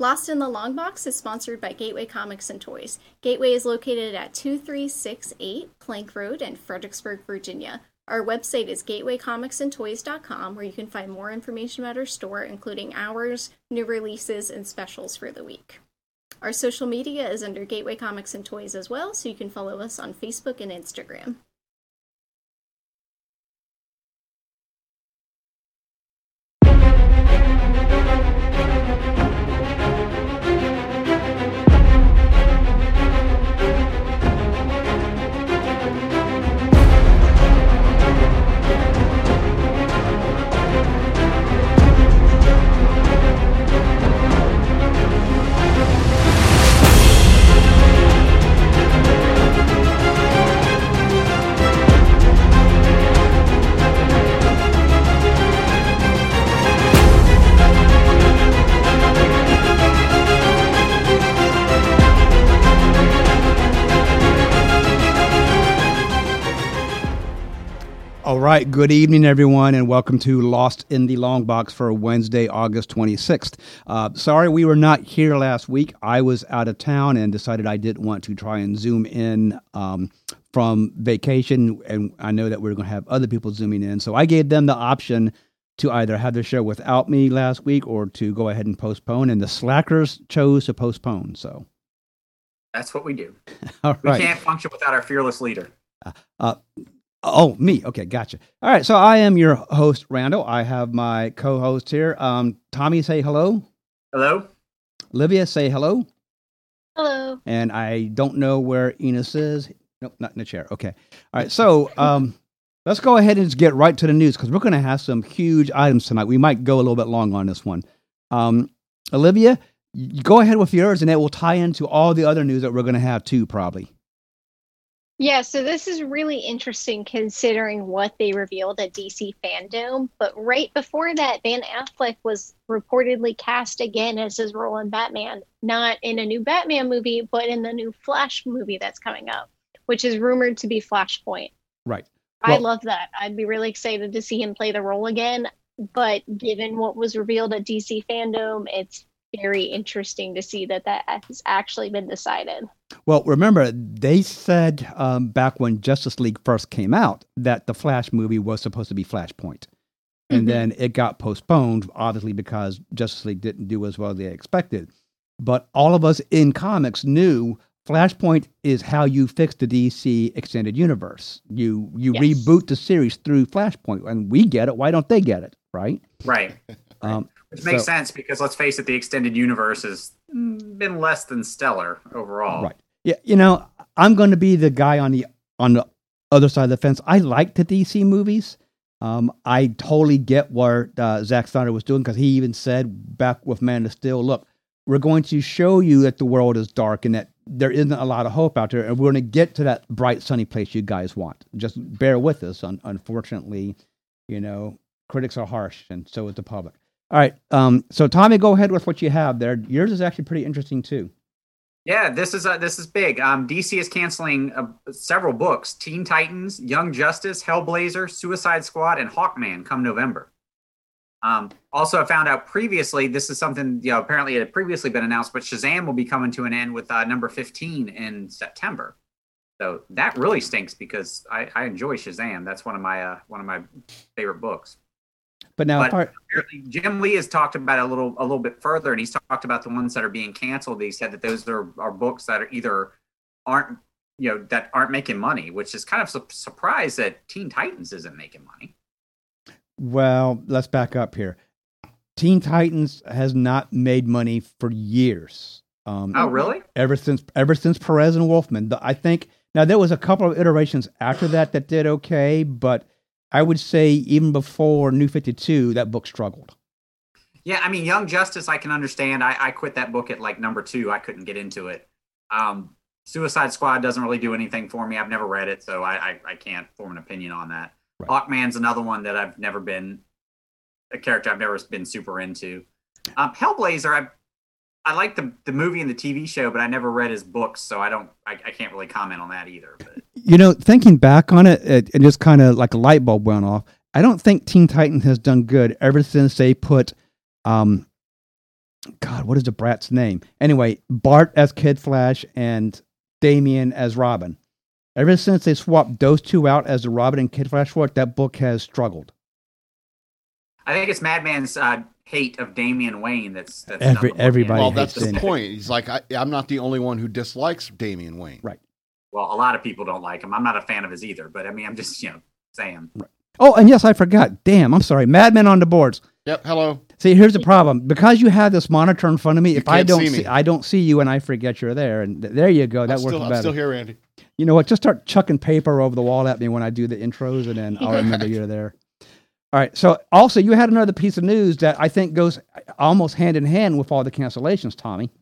Lost in the Long Box is sponsored by Gateway Comics and Toys. Gateway is located at 2368 Plank Road in Fredericksburg, Virginia. Our website is gatewaycomicsandtoys.com, where you can find more information about our store, including hours, new releases, and specials for the week. Our social media is under Gateway Comics and Toys as well, so you can follow us on Facebook and Instagram. Right. Good evening, everyone, and welcome to Lost in the Long Box for Wednesday, August 26th. Uh, sorry we were not here last week. I was out of town and decided I didn't want to try and zoom in um, from vacation. And I know that we are going to have other people zooming in. So I gave them the option to either have the show without me last week or to go ahead and postpone. And the slackers chose to postpone. So that's what we do. All right. We can't function without our fearless leader. Uh, Oh, me. Okay, gotcha. All right, so I am your host, Randall. I have my co-host here. Um, Tommy, say hello. Hello. Olivia, say hello. Hello. And I don't know where Enos is. Nope, not in the chair. Okay. All right. So um, let's go ahead and get right to the news because we're going to have some huge items tonight. We might go a little bit long on this one. Um, Olivia, go ahead with yours, and it will tie into all the other news that we're going to have too, probably. Yeah, so this is really interesting considering what they revealed at DC Fandom. But right before that, Ben Affleck was reportedly cast again as his role in Batman, not in a new Batman movie, but in the new Flash movie that's coming up, which is rumored to be Flashpoint. Right. Well, I love that. I'd be really excited to see him play the role again. But given what was revealed at DC Fandom, it's very interesting to see that that has actually been decided. Well, remember, they said um, back when Justice League first came out that the Flash movie was supposed to be Flashpoint. And mm-hmm. then it got postponed, obviously, because Justice League didn't do as well as they expected. But all of us in comics knew Flashpoint is how you fix the DC extended universe. You you yes. reboot the series through Flashpoint, and we get it. Why don't they get it? Right? Right. Um, which makes so, sense because let's face it, the extended universe has been less than stellar overall. Right. Yeah. You know, I'm going to be the guy on the on the other side of the fence. I like the DC movies. Um, I totally get what uh, Zack Snyder was doing because he even said back with Man of Steel, look, we're going to show you that the world is dark and that there isn't a lot of hope out there, and we're going to get to that bright, sunny place you guys want. Just bear with us. Un- unfortunately, you know, critics are harsh, and so is the public. All right. Um, so Tommy, go ahead with what you have there. Yours is actually pretty interesting too. Yeah, this is uh, this is big. Um, DC is canceling uh, several books: Teen Titans, Young Justice, Hellblazer, Suicide Squad, and Hawkman come November. Um, also, I found out previously this is something you know apparently it had previously been announced, but Shazam will be coming to an end with uh, number fifteen in September. So that really stinks because I, I enjoy Shazam. That's one of my uh, one of my favorite books. But now, but part, Jim Lee has talked about a little a little bit further, and he's talked about the ones that are being canceled. He said that those are, are books that are either aren't you know that aren't making money, which is kind of su- surprised that Teen Titans isn't making money. Well, let's back up here. Teen Titans has not made money for years. Um, oh, really? Ever since ever since Perez and Wolfman, I think. Now there was a couple of iterations after that that did okay, but I would say even before New 52, that book struggled. Yeah, I mean, Young Justice, I can understand. I, I quit that book at like number two. I couldn't get into it. Um, Suicide Squad doesn't really do anything for me. I've never read it, so I, I, I can't form an opinion on that. Right. Hawkman's another one that I've never been a character I've never been super into. Um, Hellblazer, I I like the the movie and the TV show, but I never read his books, so I don't I, I can't really comment on that either. But you know, thinking back on it, it, it just kind of like a light bulb went off. I don't think Teen Titans has done good ever since they put um, God, what is the brat's name? Anyway, Bart as Kid Flash and Damian as Robin. Ever since they swapped those two out as the Robin and Kid Flash work, that book has struggled. I think it's Madman's uh, hate of Damian Wayne that's that's Every- done everybody. Well, that's the Damian. point. He's like, I, I'm not the only one who dislikes Damian Wayne. Right. Well, a lot of people don't like him. I'm not a fan of his either, but I mean, I'm just you know saying. Oh, and yes, I forgot. Damn, I'm sorry. Madman on the boards. Yep. Hello. See, here's the problem. Because you have this monitor in front of me, You if I don't see see. I don't see you, and I forget you're there. And th- there you go. That I'm works still, I'm better. still here, Andy. You know what? Just start chucking paper over the wall at me when I do the intros, and then I'll remember you're there. All right. So, also, you had another piece of news that I think goes almost hand in hand with all the cancellations, Tommy.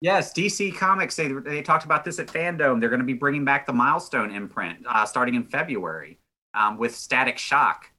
Yes, DC Comics. They they talked about this at Fandom. They're going to be bringing back the Milestone imprint uh, starting in February um, with Static Shock.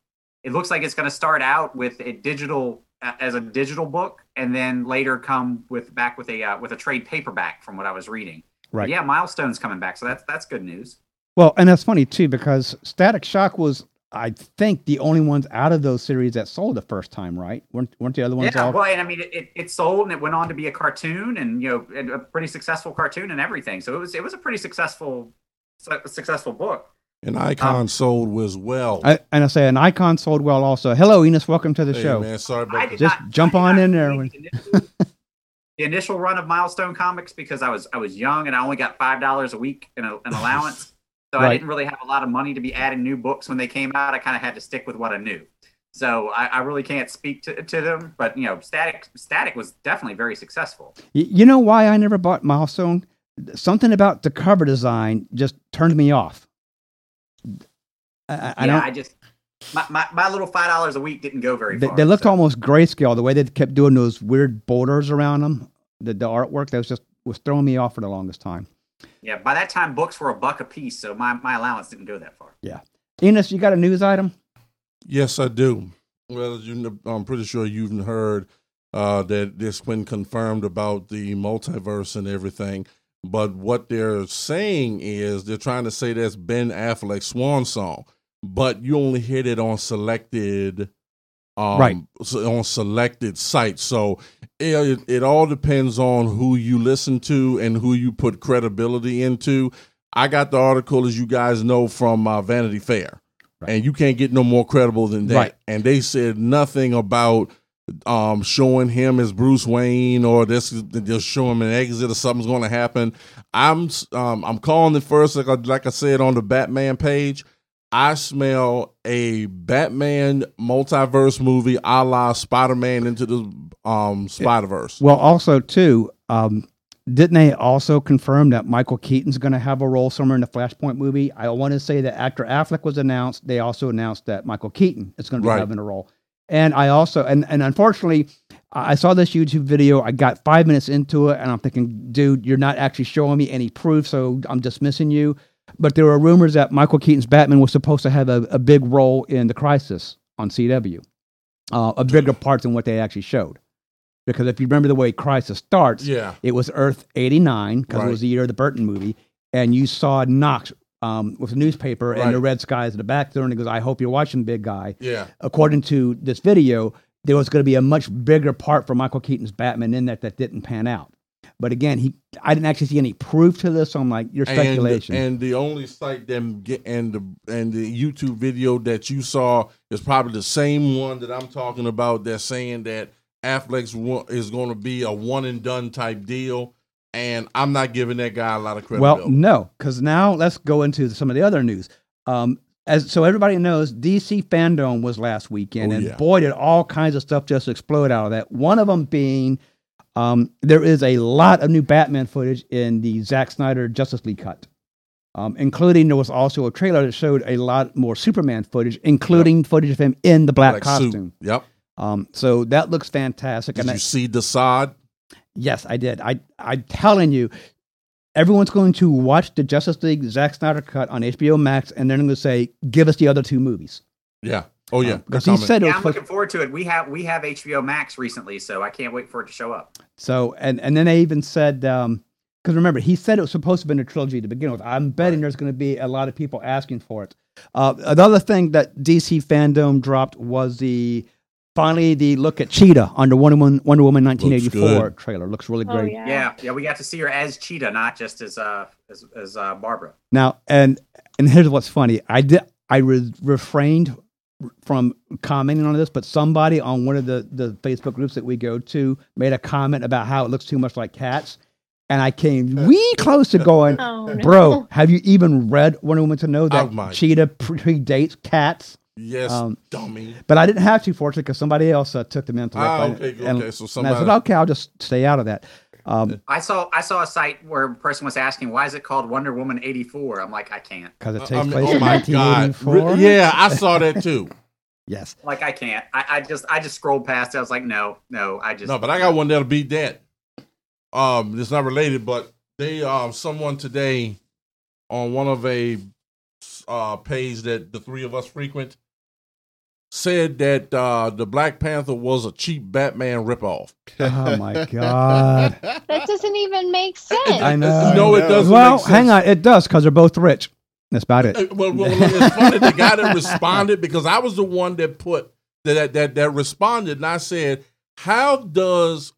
It looks like it's going to start out with a digital as a digital book, and then later come with back with a uh, with a trade paperback. From what I was reading, Right. Yeah, Milestone's coming back, so that's that's good news. Well, and that's funny too because Static Shock was, I think, the only ones out of those series that sold the first time, right? weren't weren't the other ones Yeah, all? well, and I mean, it, it, it sold and it went on to be a cartoon, and you know, and a pretty successful cartoon and everything. So it was it was a pretty successful su- successful book. And Icon um, sold as well. I, and I say an icon sold well also. Hello, Enos. Welcome to the hey, show. man, sorry I about did Just not- jump on in there when- The initial, the initial run of Milestone Comics because I was I was young and I only got five dollars a week in a, an allowance, so I didn't really have a lot of money to be adding new books when they came out. I kind of had to stick with what I knew. So I, I really can't speak to, to them, but you know, Static Static was definitely very successful. You know why I never bought Milestone? Something about the cover design just turned me off. I, I- I yeah. I just my, my, my little five dollars a week didn't go very They, far. they looked so- almost grayscale. The way they kept doing those weird borders around them, the, the artwork that was just was throwing me off for the longest time. Yeah, by that time books were a buck a piece, so my, my allowance didn't go that far. Yeah. Enos, you got a news item? Yes, I do. Well, you, kn- I'm pretty sure you've heard uh, that it's been confirmed about the multiverse and everything. But what they're saying is they're trying to say that's Ben Affleck's swan song, but you only hit it on selected, um, Right. on selected sites. So it, it all depends on who you listen to and who you put credibility into. I got the article, as you guys know, from uh, Vanity Fair and you can't get no more credible than that. Right. And they said nothing about um, showing him as Bruce Wayne or this just show him an exit or something's going to happen. I'm um, I'm calling it first, like I, like I said on the Batman page. I smell a Batman multiverse movie, a la Spider Man into the um, Spider Verse. Well, also too, um, didn't they also confirm that Michael Keaton's going to have a role somewhere in the Flashpoint movie? I want to say that after Affleck was announced, they also announced that Michael Keaton is going to be Right. having a role. And I also, and and unfortunately, I I saw this YouTube video. I got five minutes into it, and I'm thinking, dude, you're not actually showing me any proof, so I'm dismissing you. But there were rumors that Michael Keaton's Batman was supposed to have a, a big role in the Crisis on CW, uh, a bigger part than what they actually showed. Because if you remember the way Crisis starts, Yeah. it was Earth 89 because it was the year of the Burton movie. And you saw Knox um, with a newspaper and the red skies in the back there. And he goes, I hope you're watching, big guy. Yeah. According to this video, there was going to be a much bigger part for Michael Keaton's Batman in that that didn't pan out. But again, he I didn't actually see any proof to this. So I'm like, your speculation. And, and the only site them get and the and the YouTube video that you saw is probably the same one that I'm talking about. They're saying that Affleck's one, is going to be a one and done type deal, and I'm not giving that guy a lot of credit. Well, no, because now let's go into some of the other news. Um, as so everybody knows, DC Fandom was last weekend, Oh, and yeah. boy, did all kinds of stuff just explode out of that. One of them being um, there is a lot of new Batman footage in the Zack Snyder Justice League cut, um, including there was also a trailer that showed a lot more Superman footage, including footage of him in the black, Black suit. costume. Yep. Um, so that looks fantastic. Did and I- you see Desaad? Yes, I did. I I'm telling you, everyone's going to watch the Justice League Zack Snyder cut on HBO Max, and they're going to say, "Give us the other two movies." Yeah. Oh yeah. because he said it Yeah, was I'm looking forward to it. We have we have HBO Max recently, so I can't wait for it to show up. so. And and then they even said, because remember, he said it was supposed to have been a trilogy to begin with. I'm betting there's going to be a lot of people asking for it. Uh, another thing that DC fandom dropped was the finally the look at Cheetah under Wonder Woman, Wonder Woman 1984 good. trailer looks really Oh, great. yeah. Yeah, yeah, we got to see her as Cheetah, not just as uh as as uh, Barbara. Now, and and here's what's funny. I did I re- refrained from commenting on this, but somebody on one of the the Facebook groups that we go to made a comment about how it looks too much like cats, and I came wee close to going, Oh, no. "Bro, have you even read Wonder Woman to know Oh, that my- Cheetah predates cats?" Yes, Um, dummy. But I didn't have to, fortunately, because somebody else uh, took them into look. Ah, and- okay, and- okay. So and I said, somebody. "Okay, I'll just stay out of that." Um, I saw I saw a site where a person was asking why is it called Wonder Woman eighty four. I'm like I can't. because it takes mean, place oh in my 1984. Re- Yeah, I saw that too. Yes. Like I can't. I, I just I just scrolled past. it. I was like no no. I just No, but I got one that'll beat that. Um, it's not related, but they um someone today on one of a uh page that the three of us frequent said that uh the Black Panther was a cheap Batman ripoff. Oh my god. That doesn't even make sense. I know. No, it doesn't. well, make sense. hang on. It does because they're both rich. That's about it. Uh, Well, well, it's funny the guy that responded because I was the one that put that that that responded, and I said, "How does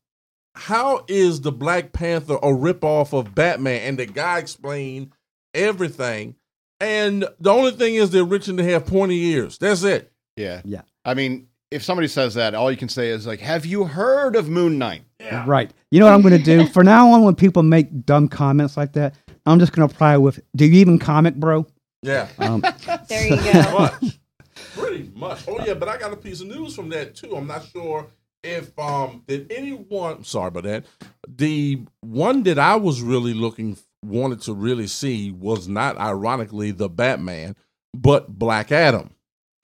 how is the Black Panther a ripoff of Batman?" And the guy explained everything. And the only thing is they're rich and they have pointy ears. That's it. Yeah. Yeah. I mean, if somebody says that, all you can say is like, "Have you heard of Moon Knight?" Right. You know what I'm going to do? For now on, when people make dumb comments like that, I'm just going to apply with, do you even comic, bro? Yeah. Um, There you go. much. Pretty much. Oh yeah, but I got a piece of news from that too. I'm not sure if um did anyone sorry about that. The one that I was really looking wanted to really see was not ironically the Batman, but Black Adam.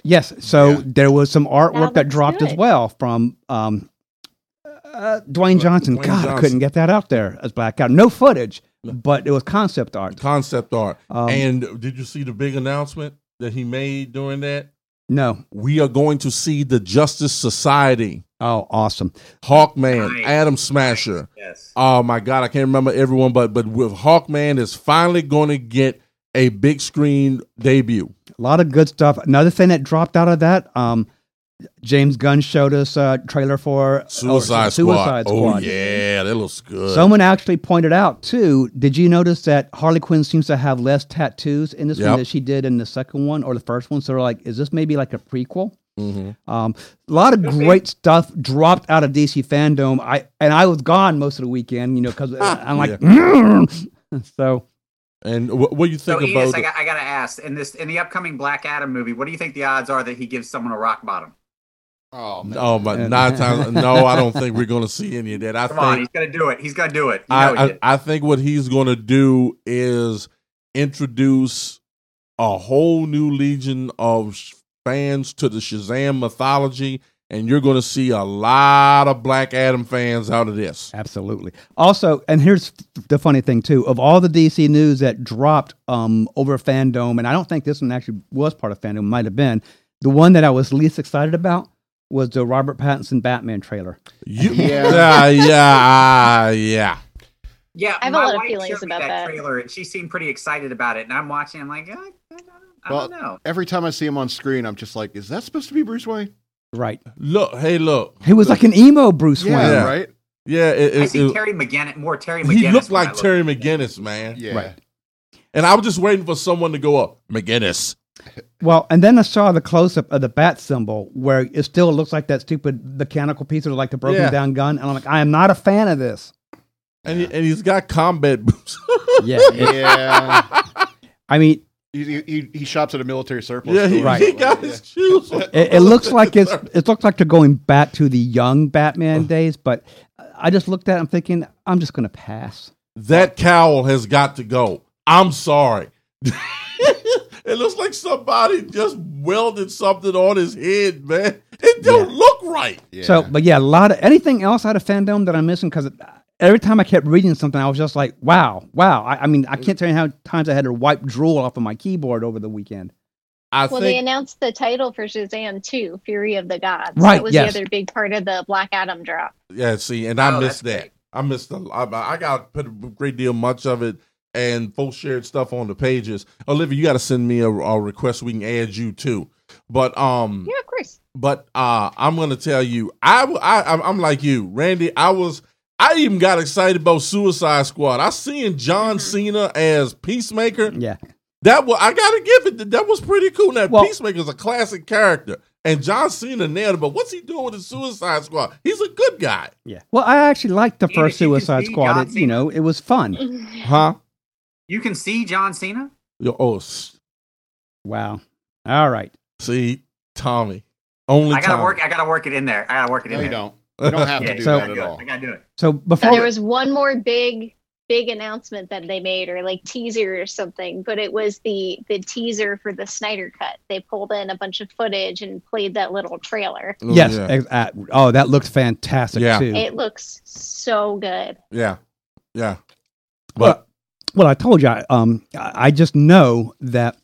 Yes. So Yeah. there was some artwork that dropped as well from um, uh, Dwayne Johnson. Dwayne God, I couldn't get that out there as Black Adam. No footage, but it was concept art. Concept art. Um, and did you see the big announcement that he made during that? No. We are going to see the Justice Society, Oh, awesome. Hawkman, Nice. Atom Smasher. yes. Oh my God, I can't remember everyone, but but with Hawkman is finally going to get a big screen debut. A lot of good stuff. Another thing that dropped out of that, um, James Gunn showed us a trailer for Suicide, oh, Squad. Suicide Oh yeah, that looks good. Someone actually pointed out too. Did you notice that Harley Quinn seems to have less tattoos in this Yep. one than she did in the second one or the first one? So, like, is this maybe like a prequel? Mhm. Um, a lot of great stuff dropped out of DC fandom. I and I was gone most of the weekend, you know, because I'm like, so And what, what do you So think Enos, about? I the- got I gotta ask in this in the upcoming Black Adam movie, what do you think the odds are that he gives someone a rock bottom? Oh, man. oh my, nine times. No, I don't think we're going to see any of that. I Come on, he's gonna do it. He's gonna do it. You know I, I. I think what he's going to do is introduce a whole new legion of fans to the Shazam mythology, and you're going to see a lot of Black Adam fans out of this. absolutely. Also, and here's the funny thing too: of all the DC news that dropped um, over fandom, and I don't think this one actually was part of fandom. Might have been the one that I was least excited about was the Robert Pattinson Batman trailer. You, Yeah. yeah, yeah, yeah. Yeah, I have a my lot of feelings showed me about that. trailer, and she seemed pretty excited about it. And I'm watching. I'm like, I, I, don't- I Well, don't know. Every time I see him on screen, I'm just like, "Is that supposed to be Bruce Wayne?" Right. Look, hey, look. He was like an emo Bruce Wayne. Yeah. right. Yeah, it, I see it- Terry McGinnis, more Terry McGinnis. he looked like look Terry. McGinnis, man. Yeah. Right. And I was just waiting for someone to go up. McGinnis. Well, and then I saw the close up of the bat symbol where it still looks like that stupid mechanical piece of like the broken Yeah. down gun. And I'm like, I am not a fan of this. And, he, and he's got combat boots. Yeah. Yeah. I mean, he, he, he shops at a military surplus. yeah, he, store. Right. he got his shoes. on. it, it looks like it's it looks like they're going back to the young Batman days, but I just looked at it, I'm thinking, I'm just gonna pass. That cowl has got to go. I'm sorry. it looks like somebody just welded something on his head, man. It don't Yeah. look right. Yeah. So, but yeah, a lot of anything else out of fandom that I'm missing because every time I kept reading something, I was just like, wow, wow. I, I mean, I can't tell you how many times I had to wipe drool off of my keyboard over the weekend. I Well, they announced the title for Shazam 2, Fury of the Gods. Right, That was yes. the other big part of the Black Adam drop. Yeah, see, and I Oh, missed that. great. I missed a lot. I I got put a great deal much of it, and folks shared stuff on the pages. Olivia, you got to send me a, a request. We can add you too. But um, Yeah, of course. course. but uh, I'm gonna tell you, I, I I'm- I'm like you, Randy. I was I even got excited about Suicide Squad. I seen John mm-hmm. Cena as Peacemaker. Yeah. That was I gotta give it. That was pretty cool. Now Well- Peacemaker's a classic character, and John Cena nailed it. But what's he doing with the Suicide Squad? He's a good guy, Yeah. Well, I actually liked the first if you Suicide Squad. It, you know, it was fun. huh? You can see John Cena. Yo, Oh, s- Wow. All right. see, Tommy, only I gotta Tommy. work. I gotta work it in there. I gotta work it in No, you don't. You don't have to do So- I that gotta at do it. all. I gotta do it. So before there was one more big big announcement that they made or like teaser or something but it was the the teaser for the snyder cut they pulled in a bunch of footage and played that little trailer Oh, yes, yeah. uh, oh, that looks fantastic Yeah. too. it looks so good yeah, yeah. well, But well, I told you, I, um, I I just know that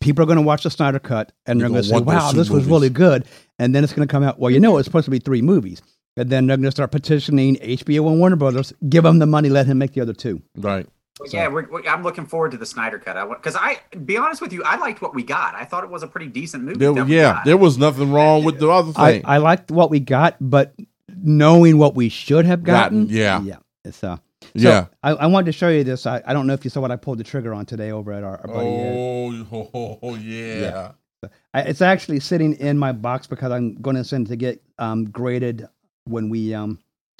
people are going to watch the Snyder Cut and They're they're going to say, "Wow, two this was really good," and then it's going to come out. Well, you know, it's supposed to be three movies, and then they're going to start petitioning HBO and Warner Brothers, give them the money, let him make the other two. right. But yeah, we're, we I'm looking forward to the Snyder cut. I because I be honest with you, I liked what we got. I thought it was a pretty decent movie. There, yeah, there was nothing wrong with the other I, thing. I liked what we got, but knowing what we should have gotten, Gotten, yeah. yeah, it's uh. So yeah. I, I wanted to show you this. I, I don't know if you saw what I pulled the trigger on today over at our, our buddy. Oh, oh, oh, oh, yeah. Yeah. I, it's actually sitting in my box because I'm going to send it to get um, graded when we um,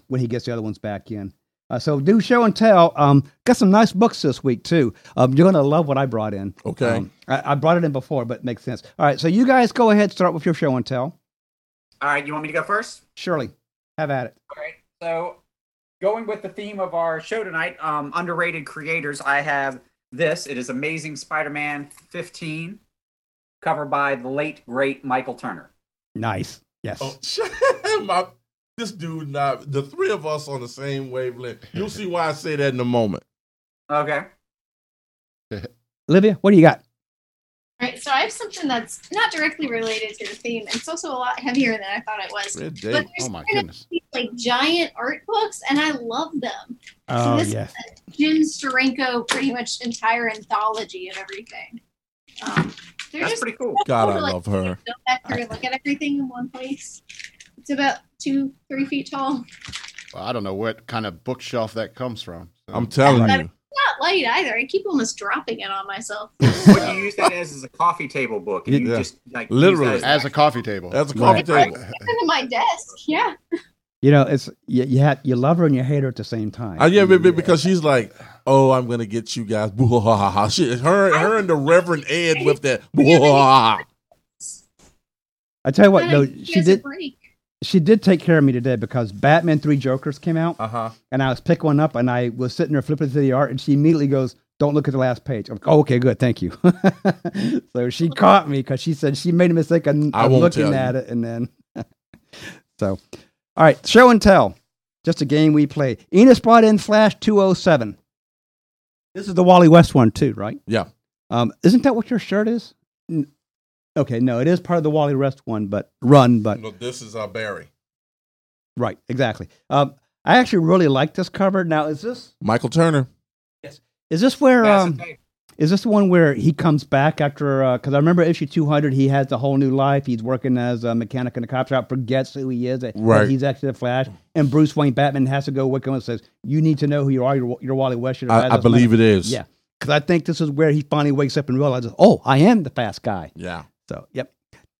when he gets the other ones back in. Uh, so do show and tell. Um, got some nice books this week too. Um, you're gonna love what I brought in. Okay. Um, I, I brought it in before, but it makes sense. All right, so you guys go ahead. Start with your show and tell. All right, you want me to go first? Shirley, have at it. All right. So, going with the theme of our show tonight, um, underrated creators, I have this. It is Amazing Spider-Man 15, covered by the late great Michael Turner. Nice. Yes. Oh, my, this dude, not the three of us on the same wavelength. You'll see why I say that in a moment. Okay. Olivia, what do you got? All right, so I have something that's not directly related to the theme. It's also a lot heavier than I thought it was. Red But Date. there's Oh my kind of goodness. these, like giant art books, and I love them. Oh this- yes. Jim Steranko, pretty much entire anthology of everything. Um, they're That's just pretty cool. God, cool I to, like, love her. Go back through and look at everything in one place. It's about two, three feet tall. Well, I don't know what kind of bookshelf that comes from. So- I'm telling you. Not light either. I keep almost dropping it on myself. What you use that as is a coffee table book. and You Yeah. just like Literally. that as a coffee table. That's a coffee Right. table. It's in my desk. Yeah. You know, it's you, you have you love her and you hate her at the same time. Uh, yeah, but- but because she's like, oh, I'm gonna get you guys. She, her, her, and the Reverend Ed with that. I tell you what, Then though, she you guys a did break. She did take care of me today because Batman Three Jokers came out. Uh huh. and I was picking one up, and I was sitting there flipping through the art, and she immediately goes, "Don't look at the last page." I'm like, oh, "Okay, good, thank you." so she caught me because she said she made a mistake of looking you. at it, and then so, all right, show and tell, just a game we play. Enos brought in Flash 207. This is the Wally West one too, right? Yeah. Um, isn't that what your shirt is? N- Okay, no, it is part of the Wally West one, but run, but No, this is uh, Barry. right, exactly. Um, I actually really like this cover. Now, is this Michael Turner. Yes. Is this where um. Is this the one where he comes back after? Because I remember issue two hundred, he has a whole new life. He's working as a mechanic in a cop shop, forgets who he is. that Right. he's actually the Flash, and Bruce Wayne Batman has to go with him and says, "You need to know who you are. You're, you're Wally West. You're I, I believe money." it is. Yeah, because I think this is where he finally wakes up and realizes, "Oh, I am the fast guy." Yeah. So, yep.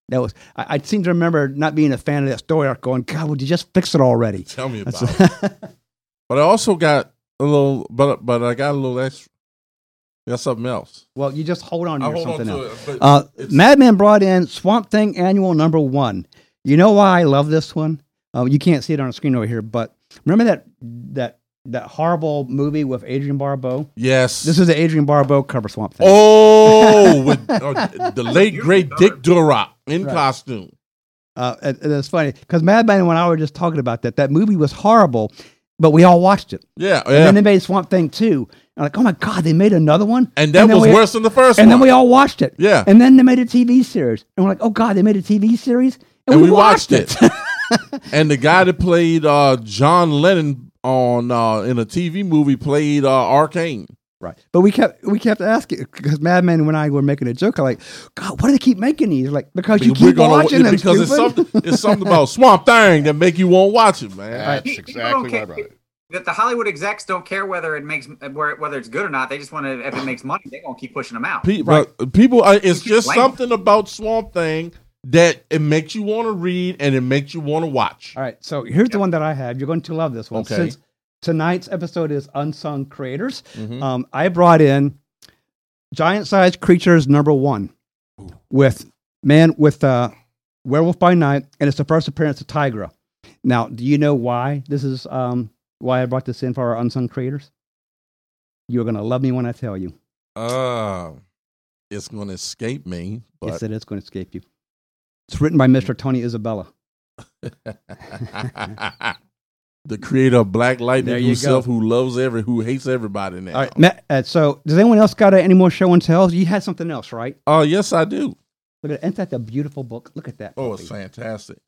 That was. I, I seem to remember not being a fan of that story arc. Going, God, would you just fix it already? Tell me about it. But I also got a little, but but I got a little extra. Got something else. well, you just hold on to I your hold on something to else. it. Uh, Madman brought in Swamp Thing Annual Number One. You know why I love this one? Uh, you can't see it on the screen over here, but remember that that that horrible movie with Adrienne Barbeau? yes. This is the Adrienne Barbeau cover Swamp Thing. oh, with uh, the late great. Dick Durock in Right. costume. Uh, and, and it's funny because Madman and I were just talking about that. That movie was horrible, but we all watched it. Yeah, And then they made Swamp Thing two. And like, oh my god, they made another one. And that then was we- worse than the first And one. then we all watched it. Yeah. And then they made a TV series, and we're like, oh god, they made a TV series, And we watched it. and the guy that played uh, John Lennon on uh, in a TV movie played uh, Arcane. Right, but we kept we kept asking because Madman and I were making a joke. I'm like, God, why do they keep making these? Like because you We're keep gonna- watching them. because it's something it's something about Swamp Thing that make you want to watch it, man. That's People don't exactly right I it. That the Hollywood execs don't care whether it makes where- whether it's good or not. They just want to if it makes money, they're gonna keep pushing them out. People, people, uh, it's just blame 'em. something about Swamp Thing that it makes you want to read and it makes you want to watch. All right, so here's the one that I have. You're going to love this one. Okay. Since tonight's episode is unsung creators, Mhm. um, I brought in giant sized creatures number one with man with uh, werewolf by night, and it's the first appearance of Tigra. Now, do you know why this is um, why I brought this in for our unsung creators? You're gonna love me when I tell you. Uh, it's going to escape me, yes, it is going to escape you. It's written by Mr. Tony Isabella. the creator of Black Lightning himself, go. who loves every, who hates everybody now. All right, Matt, uh, so does anyone else got uh, any more show and tells? You had something else, right? Oh, yes, I do. Look at isn't that the beautiful book? Look at that. Oh, it's fantastic.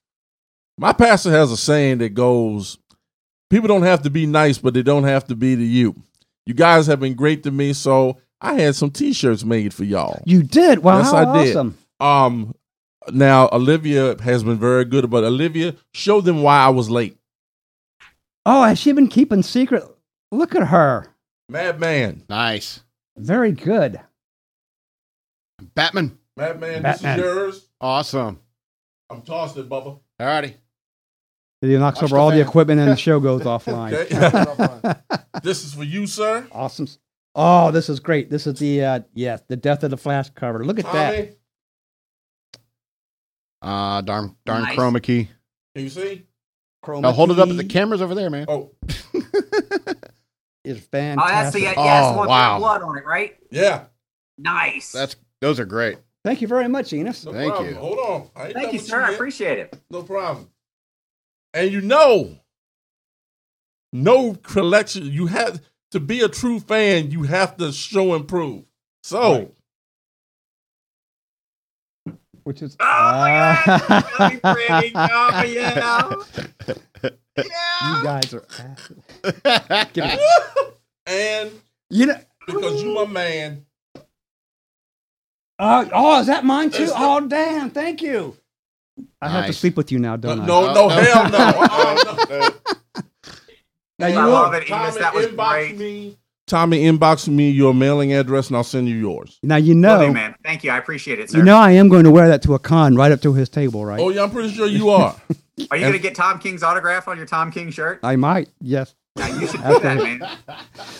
My pastor has a saying that goes, "People don't have to be nice, but they don't have to be to you." You guys have been great to me, so I had some T-shirts made for y'all. You did. Wow, Yes, how I did. awesome. Um, now Olivia has been very good, but Olivia, show them why I was late. Oh, has she been keeping secret? Look at her. Madman, Nice. Very good. Batman. Madman, Batman. this is yours. Awesome. I'm tossing it, Bubba. Alrighty. He knocks Watch over the all the fan. equipment and the show goes offline. This is for you, sir. awesome. Oh, this is great. This is the uh yes, the Death of the Flash cover. Look at that. Tommy, Uh, darn, darn Nice. chroma key. can you see? Chroma Now hold it up at the cameras over there, man. Oh, Is Oh, that's fantastic. the yeah, Oh, that's the one wow. blood on it, right? yeah. Nice. That's those are great. Thank you very much, Enos. No Thank problem. you. Hold on. I Thank you, with sir. I appreciate it. No problem. And you know, no collection. You have to be a true fan. You have to show and prove. So, Right. Which is Oh my God. Ah. That'll pretty. Oh yeah. you guys are Give me- and You know because you my man, Oh, oh, is that mine too? It's the- Oh, damn! Thank you. I have to sleep with you now, don't I? no, no, hell no. Uh-uh, no. Now, I you love know, it, Enos. That was inbox great. me. Tommy, inbox me your mailing address, and I'll send you yours. now you know, do, man. Thank you. I appreciate it, sir. you know, I am going to wear that to a con right up to his table, right? Oh yeah, I'm pretty sure you are. Are you gonna get Tom King's autograph on your Tom King shirt? I might, yes. Yeah, you should do that, man.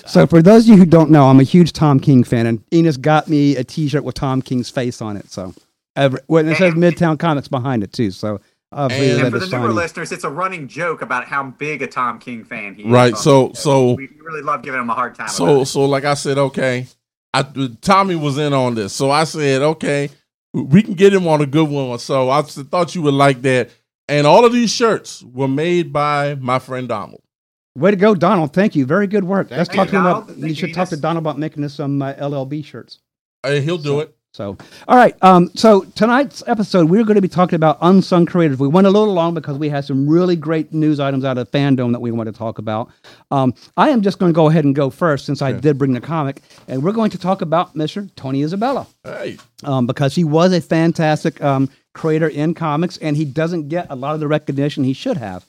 So, for those of you who don't know, I'm a huge Tom King fan, and Enos got me a T-shirt with Tom King's face on it. So, every, well, it says Midtown Comics behind it too. So, obviously, And that And for the newer listeners, it's a running joke about how big a Tom King fan he is. Right, so- so- we really love giving him a hard time. So, about it. so like I said, okay, I Tommy was in on this, so I said, okay, we can get him on a good one. So I thought you would like that. And all of these shirts were made by my friend Donald. Way to go, Donald! Thank you. Very good work. Thank Let's you, talk to him about. You should talk to Donald about making us some uh, LLB shirts. Uh, he'll do it. So, all right. Um, so tonight's episode, we're going to be talking about unsung creators. We went a little long because we had some really great news items out of fandom that we want to talk about. Um, I am just going to go ahead and go first since I did bring the comic, and we're going to talk about Mr. Tony Isabella Hey, um, because he was a fantastic um, creator in comics, and he doesn't get a lot of the recognition he should have.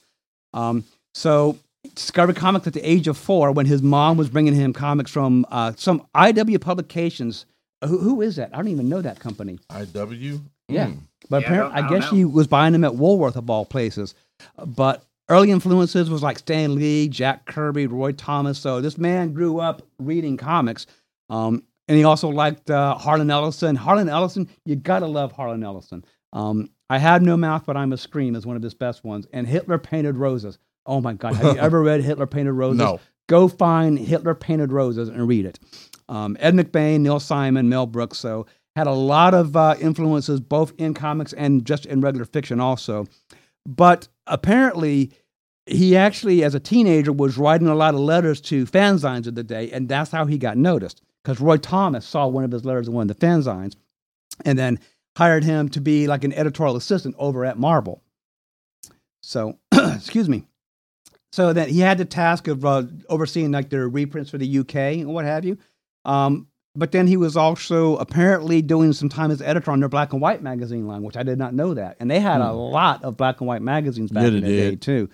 Um, so, discovered comics at the age of four when his mom was bringing him comics from uh, some IW publications. Who, who is that? I don't even know that company. IW. Yeah. Mm. But Yeah, apparently, I I, guess don't she was buying them at Woolworth of all places. But early influences was like Stan Lee, Jack Kirby, Roy Thomas. So this man grew up reading comics. Um, and he also liked uh, Harlan Ellison. Harlan Ellison, you gotta love Harlan Ellison. Um, I have no mouth, but I'm a scream is one of his best ones. And Hitler Painted Roses. Oh my God, have you ever read Hitler Painted Roses? No. Go find Hitler Painted Roses and read it. Um, Ed McBain, Neil Simon, Mel Brooks. So had a lot of uh, influences both in comics and just in regular fiction also. But apparently, he actually, as a teenager, was writing a lot of letters to fanzines of the day, and that's how he got noticed. Because Roy Thomas saw one of his letters in one of the fanzines, and then hired him to be like an editorial assistant over at Marvel. So, excuse me. So that he had the task of uh, overseeing like their reprints for the UK and what have you. Um, but then he was also apparently doing some time as editor on their black and white magazine line, which I did not know that. And they had a Hmm. lot of black and white magazines back Yeah, in the day too.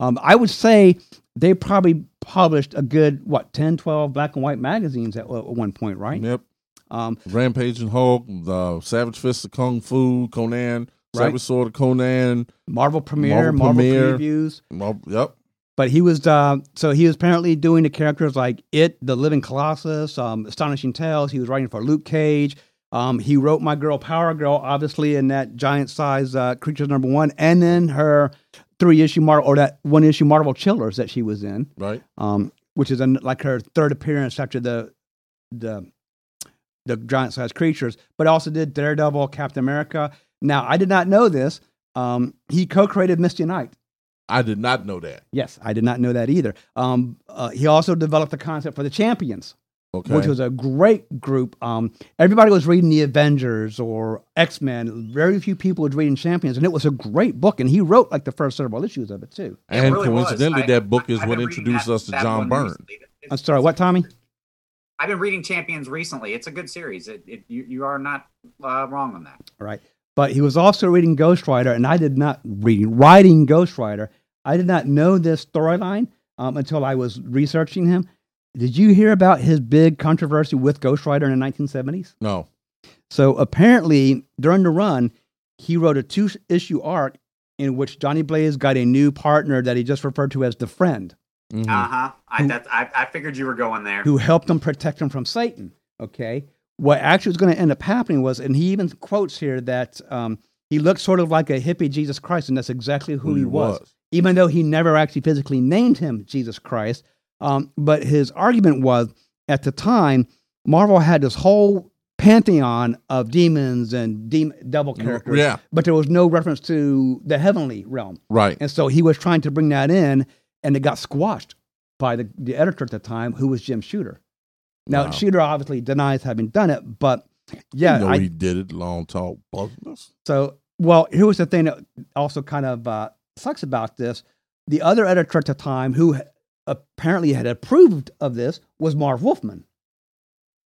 Um, I would say they probably published a good what 10, 12 black and white magazines at, at one point, right? Yep. Um, Rampaging Hulk, the Savage Fist of Kung Fu, Conan, Right. Savage Sword of Conan. Marvel premiere, Marvel Marvel, Premiere. previews. Well, yep. But he was uh, so he was apparently doing the characters like it, the Living Colossus, um, Astonishing Tales. He was writing for Luke Cage. Um, he wrote My Girl Power Girl, obviously in that giant size uh, Creatures number one, and then her three issue Marvel or that one issue Marvel Chillers that she was in, Right. um, which is an, like her third appearance after the the the giant size creatures. But also did Daredevil, Captain America. Now I did not know this. Um, he co-created Misty Knight. I did not know that. Yes, I did not know that either. Um, uh, he also developed the concept for the Champions, Okay. which was a great group. Um, everybody was reading the Avengers or X Men. Very few people were reading Champions, and it was a great book. And he wrote like the first several issues of it too. It and really was. coincidentally, I- that book is I've what introduced that- us to John one Byrne. recently. I'm sorry, what, Tommy? I've been reading Champions recently. It's a good series. It, it, you, you are not uh, wrong on that. All right. But he was also reading Ghost Rider, and I did not reading writing Ghost Rider. I did not know this storyline um, until I was researching him. Did you hear about his big controversy with Ghost Rider in the 1970s? No. So apparently, during the run, he wrote a two issue arc in which Johnny Blaze got a new partner that he just referred to as the friend, Mhm. Uh huh. I, Who- I I figured you were going there. who helped him protect him from Satan. Okay. What actually was going to end up happening was, and he even quotes here that um, he looked sort of like a hippie Jesus Christ, and that's exactly who, he was, even though he never actually physically named him Jesus Christ. Um, but his argument was at the time, Marvel had this whole pantheon of demons and dem- devil characters, Yeah. but there was no reference to the heavenly realm. Right. And so he was trying to bring that in, and it got squashed by the, the editor at the time, who was Jim Shooter. Now, Wow. Shooter obviously denies having done it, but yeah, you know I, he did it. Long talk business. so well, here was the thing that also kind of uh, sucks about this. The other editor at the time, who apparently had approved of this, was Marv Wolfman.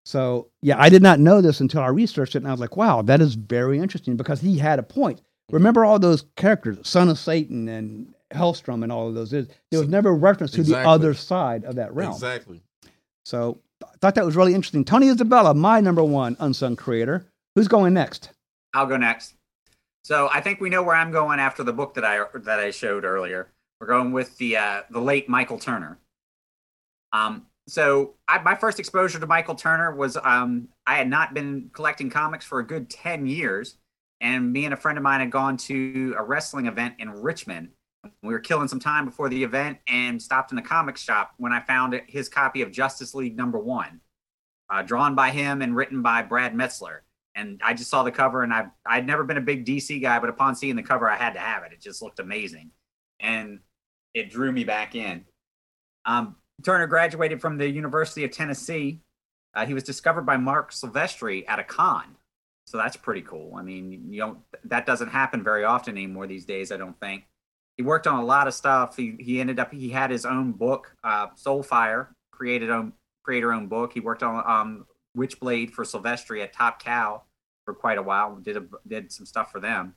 So yeah, I did not know this until I researched it, and I was like, wow, that is very interesting because he had a point. Remember all those characters, Son of Satan and Hellstrom and all of those. There was never reference to the other side of that realm. Exactly. So I thought that was really interesting. Tony Isabella, my number one unsung creator. Who's going next? I'll go next. So I think we know where I'm going after the book that I that I showed earlier. We're going with the uh, the late Michael Turner. Um, so I, my first exposure to Michael Turner was um, I had not been collecting comics for a good ten years, and me and a friend of mine had gone to a wrestling event in Richmond. We were killing some time before the event and stopped in a comic shop when I found his copy of Justice League number one, uh, drawn by him and written by Brad Meltzer and I just saw the cover and I I'd never been a big DC guy, but upon seeing the cover, I had to have it. It just looked amazing, and it drew me back in. Um, Turner graduated from the University of Tennessee. Uh, he was discovered by Marc Silvestri at a con, so that's pretty cool. I mean, you don't that doesn't happen very often anymore these days. I don't think. He worked on a lot of stuff. He he ended up he had his own book, uh, Soulfire, created own creator own book. He worked on um, Witchblade for Silvestri at Top Cow for quite a while. Did a, did some stuff for them.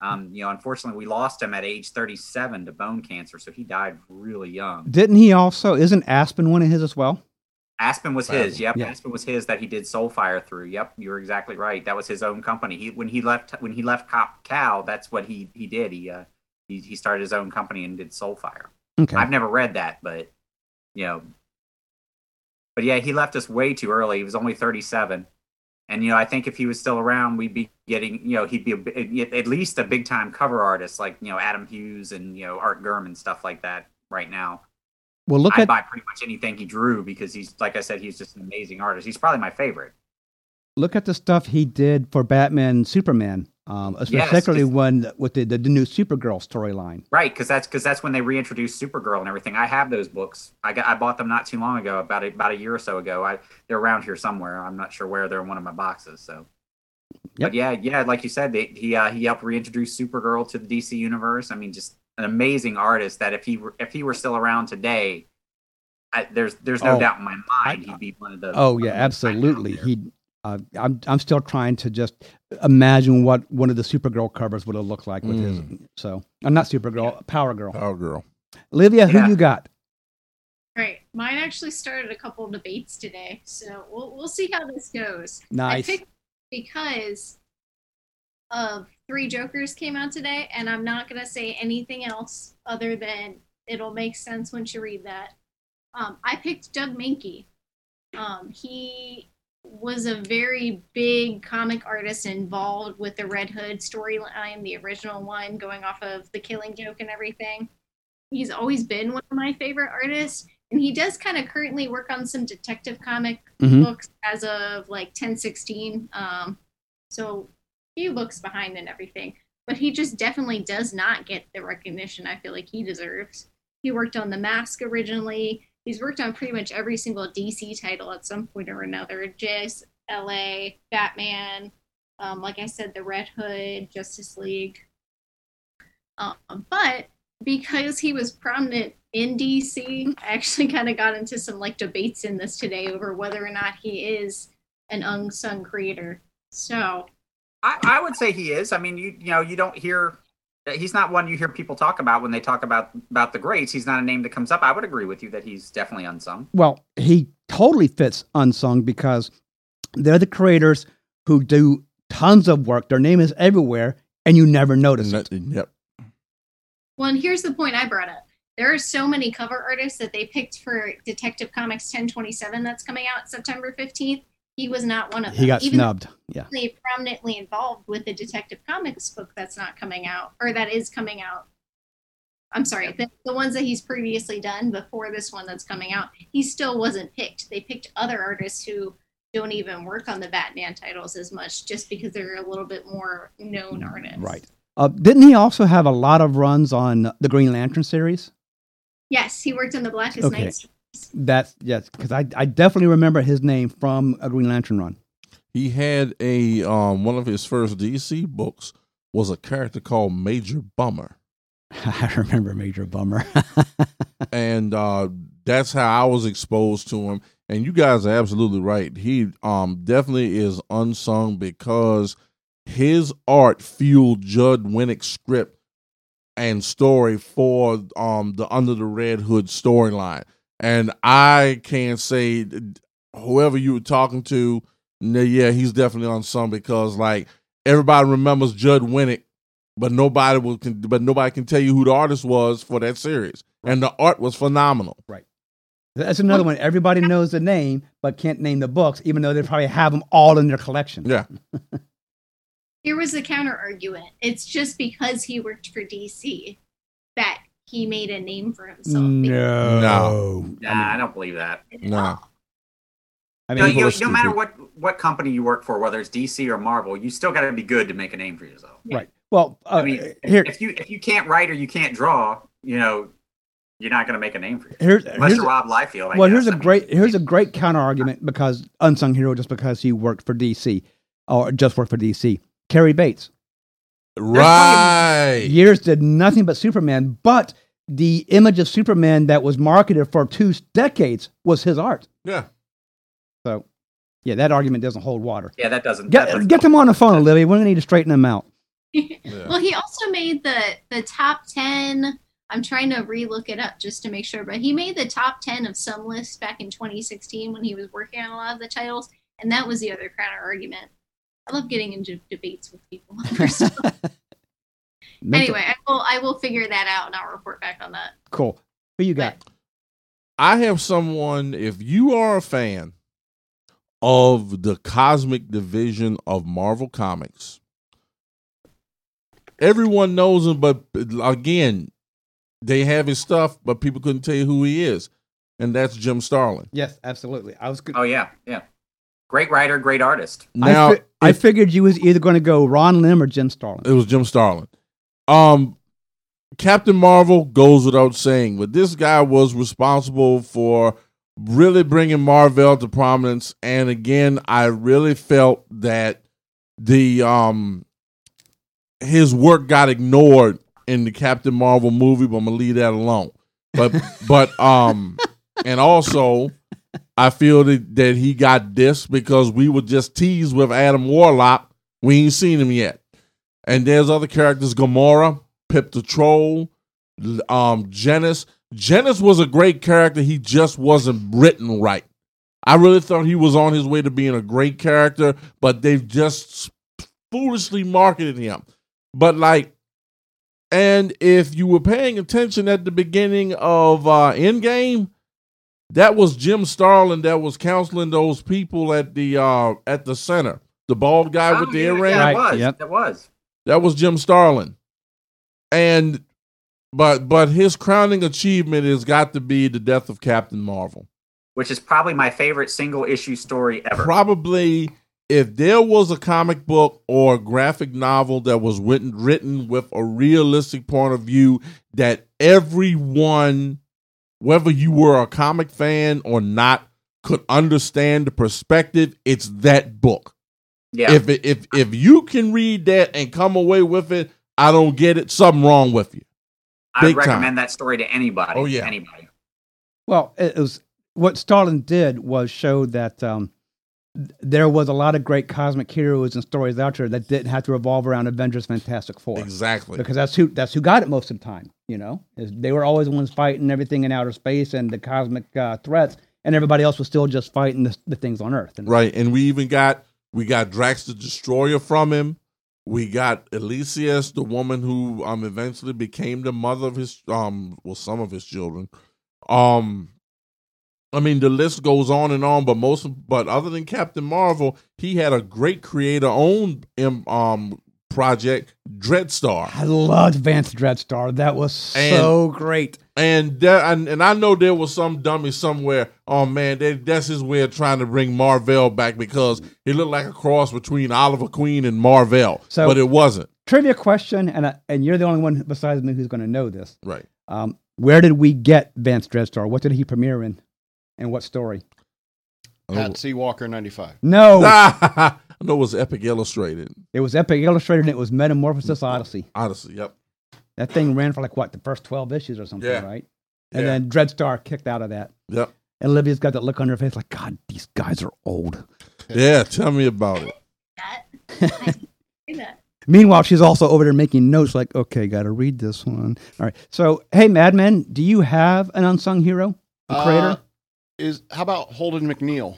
Um, you know, unfortunately, we lost him at age 37 to bone cancer, so he died really young. Didn't he also? Isn't Aspen one of his as well? Aspen was his. Yep, Yeah. Aspen was his that he did Soulfire through. Yep, you're exactly right. That was his own company. He when he left when he left Top Cow, that's what he he did. He uh he, he started his own company and did Soulfire. Okay. I've never read that, but you know, but yeah, he left us way too early. He was only 37, and you know, I think if he was still around, we'd be getting, you know, he'd be a, eh, at least a big time cover artist like you know Adam Hughes and you know Art Gurman stuff like that. Right now, well, look I'd at buy pretty much anything he drew because he's, like I said, he's just an amazing artist. He's probably my favorite. look at the stuff he did for Batman, Superman, um, Yes, when with the, the, the new Supergirl storyline. Right, because that's because that's when they reintroduced Supergirl and everything. I have those books. I got I bought them not too long ago, about a, about a year or so ago. I they're around here somewhere. I'm not sure where. They're in one of my boxes. So, but yeah, yeah, like you said, they, he uh, he helped reintroduce Supergirl to the DC universe. I mean, just an amazing artist. That if he were if he were still around today, I, there's there's no Oh, doubt in my mind I- he'd be one of the. Oh yeah, absolutely. He, uh, I'm I'm still trying to just imagine what one of the Supergirl covers would have looked like with his. So, I'm not Supergirl, Power Girl. Power Girl. Olivia, Yeah. who you got? Right. Mine actually started a couple of debates today, so we'll we'll see how this goes. Nice. I picked because of Three Jokers came out today, and I'm not gonna say anything else other than it'll make sense once you read that. Um, I picked Doug Mahnke. Um, he was a very big comic artist involved with the Red Hood storyline, the original one, going off of the Killing Joke and everything. He's always been one of my favorite artists, and he does kind of currently work on some detective comic Mhm. books as of like 1016. Um, so few books behind and everything, but he just definitely does not get the recognition I feel like he deserves. He worked on The Mask originally. He's worked on pretty much every single DC title at some point or another. Jazz, LA, Batman, um, like I said, The Red Hood, Justice League. Um, but because he was prominent in DC, I actually kind of got into some like debates in this today over whether or not he is an unsung creator. So I, I would say he is. I mean, you you know, you don't hear. He's not one you hear people talk about when they talk about about the greats. He's not a name that comes up. I would agree with you that he's definitely unsung. Well, he totally fits unsung because they're the creators who do tons of work. Their name is everywhere, and you never notice it. Yep. Well, and here's the point I brought up. There are so many cover artists that they picked for Detective Comics 1027 that's coming out September 15th. He was not one of them. He got Even snubbed. Yeah. he's prominently involved with the Detective Comics book that's not coming out, or that is coming out. I'm sorry, the, the ones that he's previously done before this one that's coming out, he still wasn't picked. They picked other artists who don't even work on the Batman titles as much just because they're a little bit more known artists. Right. Uh, didn't he also have a lot of runs on the Green Lantern series? Yes, he worked on the Blackest Okay. Night That's yes, because I I definitely remember his name from a Green Lantern run. He had a um one of his first DC books was a character called Major Bummer. I remember Major Bummer. and uh, that's how I was exposed to him. And you guys are absolutely right. He um, definitely is unsung because his art fueled Judd Winick's script and story for um, the Under the Red Hood storyline. And I can't say whoever you were talking to, yeah, he's definitely on some because like everybody remembers Judd Winick but nobody will can but nobody can tell you who the artist was for that series and the art was phenomenal Right. That's another one. Everybody knows the name, but can't name the books, even though they probably have them all in their collection. yeah Here was the counter argument. It's just because he worked for DC that he made a name for himself. No, No. Nah, I don't believe that. no I No, mean, you, no matter what what company you work for, whether it's DC or Marvel, you still got to be good to make a name for yourself. right. Well, uh, I mean, here, if you if you can't write or you can't draw, you know, you're not going to make a name for yourself here's, unless here's you're Rob Liefeld. I well, guess. here's I a mean, great here's a great counter argument because unsung hero just because he worked for DC or just worked for DC. Cary Bates right years did nothing but Superman, but the image of Superman that was marketed for two decades was his art. yeah So, yeah, that argument doesn't hold water. Yeah, that doesn't. that Get doesn't- get them on the phone, Olivia. We're gonna need to straighten them out. yeah Well, he also made the the top ten. I'm trying to relook it up just to make sure, but he made the top ten of some lists back in 2016 when he was working on a lot of the titles, and that was the other counter argument. I love getting into debates with people. over stuff. Mental- anyway, I will I will figure that out and I'll report back on that. cool. Who you got? i have someone if you are a fan of the cosmic division of marvel comics everyone knows him but again they have his stuff but people couldn't tell you who he is and that's jim starlin Yes, absolutely. I was. Good. Oh yeah, yeah. Great writer, great artist. now I, fi- I figured you was either going to go Ron Lim or Jim Starlin. It was Jim Starlin. Um, Captain Marvel goes without saying, but this guy was responsible for really bringing Marvel to prominence. And again, I really felt that the um his work got ignored in the Captain Marvel movie, but I'm gonna leave that alone. But but um and also, I feel that, that he got this because we were just teased with Adam Warlock. We ain't seen him yet. And there's other characters: Gamora, Pip the Troll, um, Genis. Genis was a great character. He just wasn't written right. I really thought he was on his way to being a great character, but they've just foolishly marketed him. But like, and if you were paying attention at the beginning of uh Endgame, that was Jim Starlin that was counseling those people at the uh at the center. The bald guy with Oh, the yeah, earring. Yeah, it was. yep. It was. That was Jim Starlin. And but but his crowning achievement has got to be the death of Captain Marvel. Which is probably my favorite single issue story ever. Probably if there was a comic book or graphic novel that was written written with a realistic point of view that everyone whether you were a comic fan or not could understand the perspective, it's that book. Yeah. If it, if if you can read that and come away with it, I don't get it. Something wrong with you. I big would time. recommend that story to anybody. Oh, yeah. Anybody. Well, it was what Starlin did was show that um, there was a lot of great cosmic heroes and stories out there that didn't have to revolve around Avengers, Fantastic Four, Exactly. because that's who that's who got it most of the time. You know, is they were always the ones fighting everything in outer space and the cosmic uh, threats, and everybody else was still just fighting the, the things on Earth. And Right. And we even got we got Drax the Destroyer from him. We got Elysius, the woman who um eventually became the mother of his um well some of his children. Um I mean the list goes on and on, but most but other than Captain Marvel, he had a great creator owned um project, Dreadstar. I loved Vanth Dreadstar. That was so great. And there, and, and I know there was some dummy somewhere. Oh man, they, that's his way of trying to bring Marvel back because he looked like a cross between Oliver Queen and Marvel, So- but it wasn't. Trivia question, and I, and you're the only one besides me who's going to know this. Right. Um, where did we get Vanth Dreadstar? What did he premiere in, and what story? Pat C. Walker 95. No, I know it was Epic Illustrated. it was Epic Illustrated, and it was Metamorphosis Odyssey. Honestly, yep. That thing ran for like what the first twelve issues or something, Yeah. right? And Yeah. then Dreadstar kicked out of that. Yep. And Olivia's got that look on her face, like God, these guys are old. Yeah, tell me about it. That. I see that. Meanwhile, she's also over there making notes, like, okay, got to read this one. All right. So, hey, Madman, do you have an unsung hero, a Uh, creator? is how about Holden McNeil?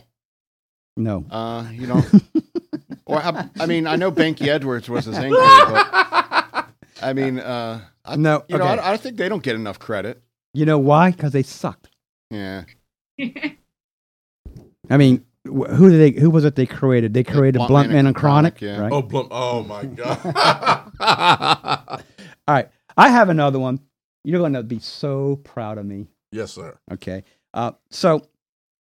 No. Uh, you know, or how, I mean, I know Banky Edwards was his anchor, but I mean, uh, I, No, you know. I, I think they don't get enough credit. You know why? Because they sucked. Yeah, I mean, wh- who did they? Who was it they created? They created Blunt Blunt, Man Man and and Chronic, Chronic, yeah. right? Oh, Blum, oh my god. All right. I have another one. You're going to be so proud of me. yes, sir. Okay. Uh, so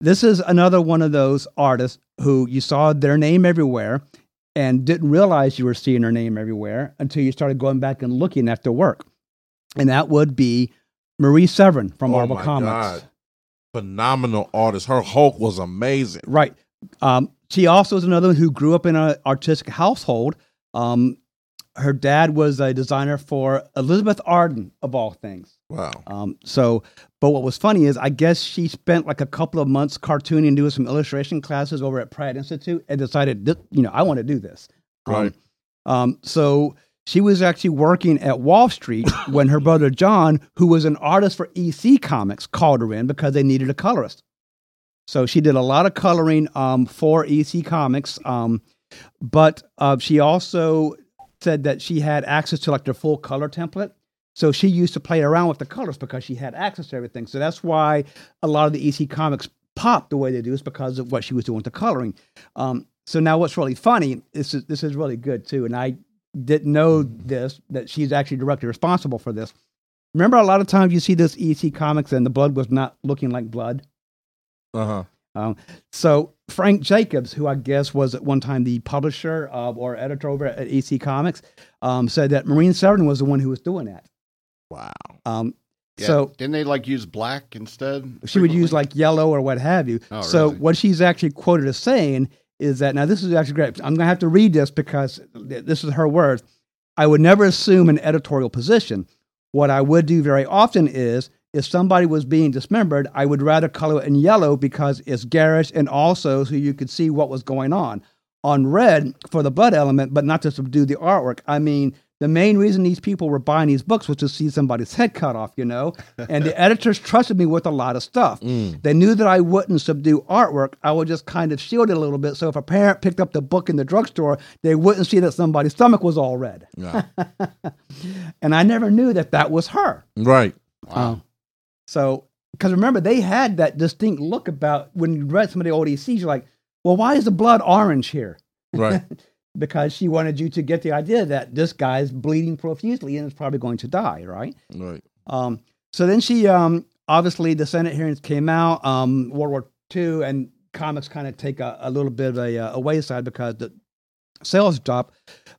this is another one of those artists who you saw their name everywhere and didn't realize you were seeing her name everywhere until you started going back and looking at their work. And that would be Marie Severin from Oh Marvel Comics. God. Phenomenal artist. Her Hulk was amazing. Right. Um, she also is another one who grew up in an artistic household. Um, her dad was a designer for Elizabeth Arden, of all things. Wow. Um, so, but what was funny is I guess she spent like a couple of months cartooning and doing some illustration classes over at Pratt Institute and decided, you know, I want to do this. Um, Right. Um, so she was actually working at Wall Street when her brother John, who was an artist for EC Comics, called her in because they needed a colorist. So she did a lot of coloring um, for EC Comics, um, but uh, she also said that she had access to like their full color template. So she used to play around with the colors because she had access to everything. So that's why a lot of the EC comics pop the way they do is because of what she was doing with the coloring. Um, so now what's really funny, this is this is really good too, and I didn't know this that she's actually directly responsible for this. Remember, a lot of times you see this EC comics and the blood was not looking like blood. Uh huh. Um, so Frank Jacobs, who I guess was at one time the publisher of, or editor over at EC Comics, um, said that Marie Severin was the one who was doing that. Wow. Um, Yeah. So didn't they like use black instead? she would use like yellow or what have you. Oh, so really? what she's actually quoted as saying is that now this is actually great. I'm going to have to read this because this is her words. I would never assume an editorial position. What I would do very often is if somebody was being dismembered, I would rather color it in yellow because it's garish and also so you could see what was going on. On red for the blood element, but not to subdue the artwork. I mean, the main reason these people were buying these books was to see somebody's head cut off, you know? And the editors trusted me with a lot of stuff. Mm. They knew that I wouldn't subdue artwork. I would just kind of shield it a little bit. So if a parent picked up the book in the drugstore, they wouldn't see that somebody's stomach was all red. Yeah. And I never knew that that was her. right. Um, so, because remember, they had that distinct look about when you read some of the old ECs, you're like, well, why is the blood orange here? Right. Because she wanted you to get the idea that this guy's bleeding profusely and is probably going to die, right? right. Um, so then she, um, obviously, the Senate hearings came out, um, World War II, and comics kind of take a, a little bit of a, uh, a wayside because the sales drop.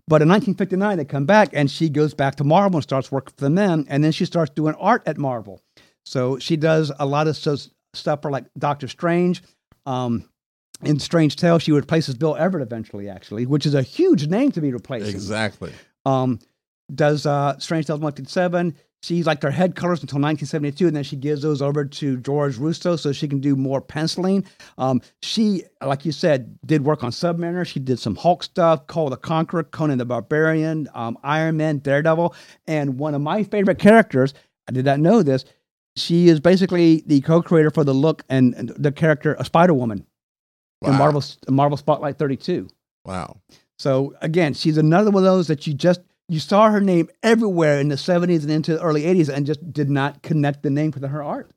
But in 1959, they come back, and she goes back to Marvel and starts working for them, and then she starts doing art at Marvel. So she does a lot of so, stuff for like Doctor Strange. Um, in Strange Tales, she replaces Bill Everett eventually, actually, which is a huge name to be replacing. Exactly. Um, does uh, Strange Tales 157. She's like their head colors until 1972, and then she gives those over to George Roussos so she can do more penciling. Um, she, like you said, did work on Submariner. She did some Hulk stuff, Kull the Conqueror, Conan the Barbarian, um, Iron Man, Daredevil, and one of my favorite characters. I did not know this. She is basically the co-creator for the look and, and the character of Spider Woman in Marvel Marvel Spotlight 32. Wow. So again, she's another one of those that you just you saw her name everywhere in the 70s and into the early 80s and just did not connect the name to her art.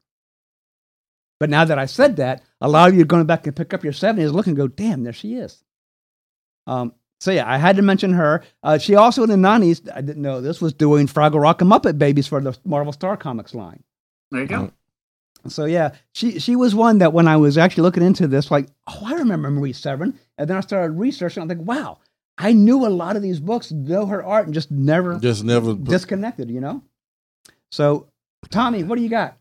But now that I said that, a lot of you are going back and pick up your 70s, look and go, damn, there she is. Um, so yeah, I had to mention her. Uh, she also in the 90s, I didn't know this, was doing Fraggle Rock and Muppet Babies for the Marvel Star Comics line. There you go. So yeah, she she was one that when I was actually looking into this, like, oh, I remember Marie Severin, and then I started researching. I'm like, wow, I knew a lot of these books, know her art, and just never Just never. disconnected. You know. So, Tommy, what do you got?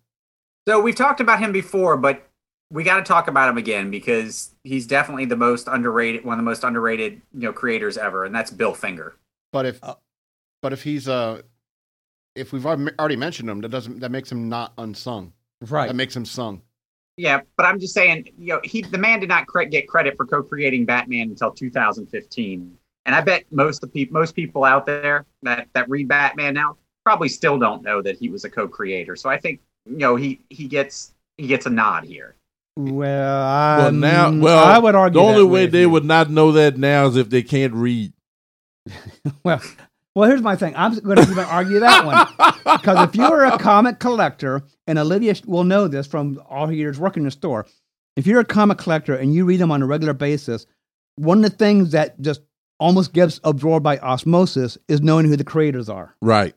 So we've talked about him before, but we got to talk about him again because he's definitely the most underrated, one of the most underrated, you know, creators ever, and that's Bill Finger. But if Uh, but if he's uh if we've already already mentioned him, that doesn't that makes him not unsung. Right. That makes him sung. Yeah, but I'm just saying, you know, he the man did not cre- get credit for co-creating Batman until 2015, and I bet most of the people, most people out there that that read Batman now probably still don't know that he was a co-creator. So I think you know he he gets he gets a nod here. well, Well, um, now, well, I would argue the only way they you. would not know that now is if they can't read. Well, well, here's my thing. I'm going to even argue that one. Because if you're a comic collector, and Olivia will know this from all her years working in the store, if you're a comic collector and you read them on a regular basis, one of the things that just almost gets absorbed by osmosis is knowing who the creators are. Right.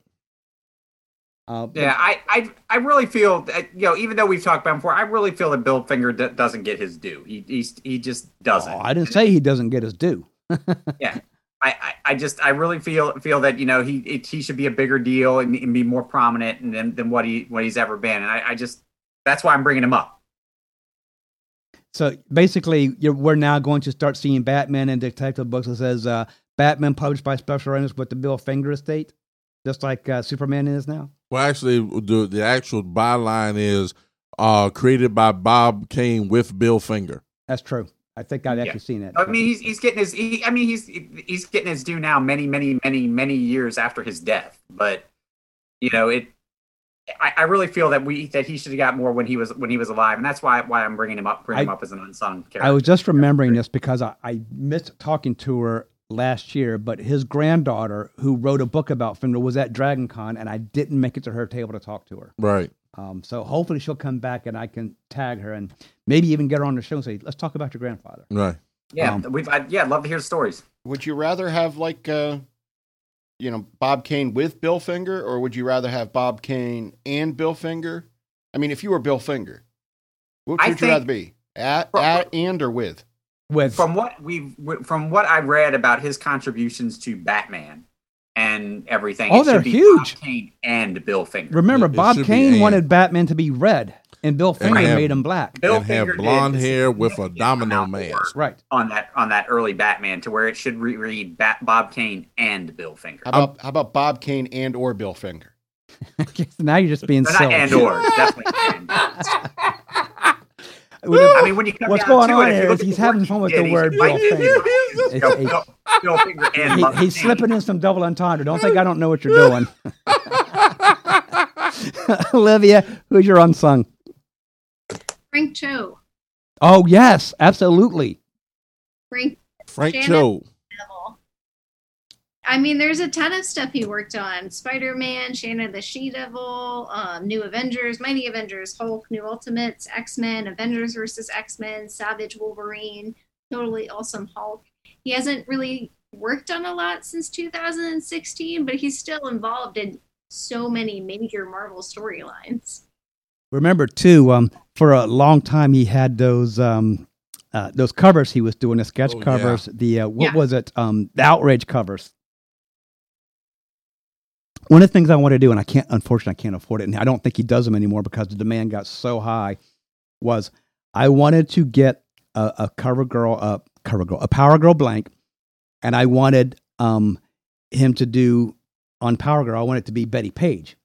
Uh, Yeah, I, I I really feel that you know even though we've talked about him before, I really feel that Bill Finger d- doesn't get his due. He he's, he just doesn't. oh, I didn't say he doesn't get his due. yeah. I, I, I just I really feel feel that you know he it, he should be a bigger deal and, and be more prominent and than, than what he what he's ever been and I, I just that's why I'm bringing him up. So basically, you're, we're now going to start seeing Batman and detective books that says uh, Batman published by Special Writers with the Bill Finger estate, just like uh, Superman is now. Well, actually, the the actual byline is uh, created by Bob Kane with Bill Finger. That's true. I think I've Yeah. actually seen it. I mean he's he's getting his he, I mean he's he's getting his due now many many many many years after his death but you know it I, I really feel that we that he should have got more when he was when he was alive and that's why why I'm bringing him up bringing him up as an unsung character. I was just remembering this because I, I missed talking to her last year, but his granddaughter, who wrote a book about Finger, was at Dragon Con, and I didn't make it to her table to talk to her. Right. Um, so hopefully she'll come back and I can tag her and maybe even get her on the show and say, let's talk about your grandfather. Right. yeah, um, we've I, yeah, I'd love to hear stories. Would you rather have like uh you know Bob Kane with Bill Finger, or would you rather have Bob Kane and Bill Finger? I mean, if you were Bill Finger, which I would you rather be at, Fro- at and or with? With from what we've from what I read about his contributions to Batman and everything. Oh, it they're huge. Bob Kane and Bill Finger. remember, It- it Bob should Kane wanted Batman to be red, and Bill Finger have- made him black. Bill and have Finger did blonde hair with a domino mask. Right. on that on that early Batman to where it should re- read Bat- Bob Kane and Bill Finger. How about how about Bob Kane and or Bill Finger? now you're just being silly. and or. Definitely and. With the- I mean, when you come What's down going to on it, if you here look is at he's having fun with the word he's Bill Bill It's- Bill- it's- Bill Finger and he- Mother he's slipping in some double entendre. Don't think I don't know what you're doing. Olivia, who's your unsung? Frank Cho. Oh yes, absolutely. Frank Frank Shannon? Cho. Devil. I mean, there's a ton of stuff he worked on: Spider-Man, Shanna the She-Devil, um, New Avengers, Mighty Avengers, Hulk, New Ultimates, X-Men, Avengers versus X-Men, Savage Wolverine, Totally Awesome Hulk. He hasn't really worked on a lot since 2016, but he's still involved in so many major Marvel storylines. Remember too, um, for a long time he had those um, uh, those covers he was doing, the sketch Oh, yeah. covers. The uh, what Yeah. was it? Um, the outrage covers. One of the things I want to do, and I can't, unfortunately, I can't afford it, and I don't think he does them anymore because the demand got so high. Was I wanted to get a, a cover girl, a cover girl, a Power Girl blank, and I wanted um, him to do on Power Girl. I wanted it to be Betty Page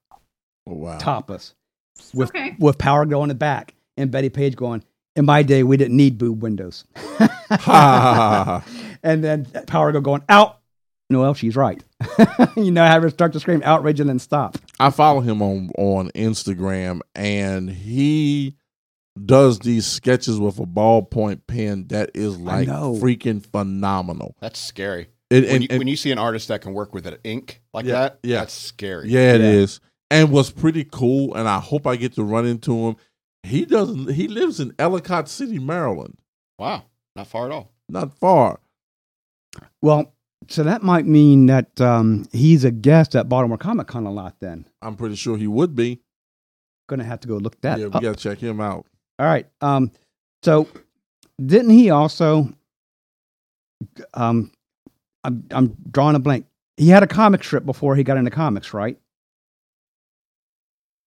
Oh, wow. topless with Okay. with Power Girl in the back and Betty Page going. In my day, we didn't need boob windows. Ha. and then Power Girl going out. Noel, she's right. you know, have her start to scream outrage and then stop. I follow him on on Instagram, and he does these sketches with a ballpoint pen that is like freaking phenomenal. That's scary. And, When and- you, and- when you see an artist that can work with an ink like Yeah, that, yeah. that's scary. yeah, it Yeah. is. And what's pretty cool, and I hope I get to run into him. He doesn't. He lives in Ellicott City, Maryland, Wow, not far at all. not far. Well, so that might mean that um, he's a guest at Baltimore Comic Con a lot then. I'm pretty sure he would be. To have to go look that yeah, we up. gotta check him out. All right. Um, so didn't he also? Um, I'm I'm drawing a blank. He had a comic strip before he got into comics, right?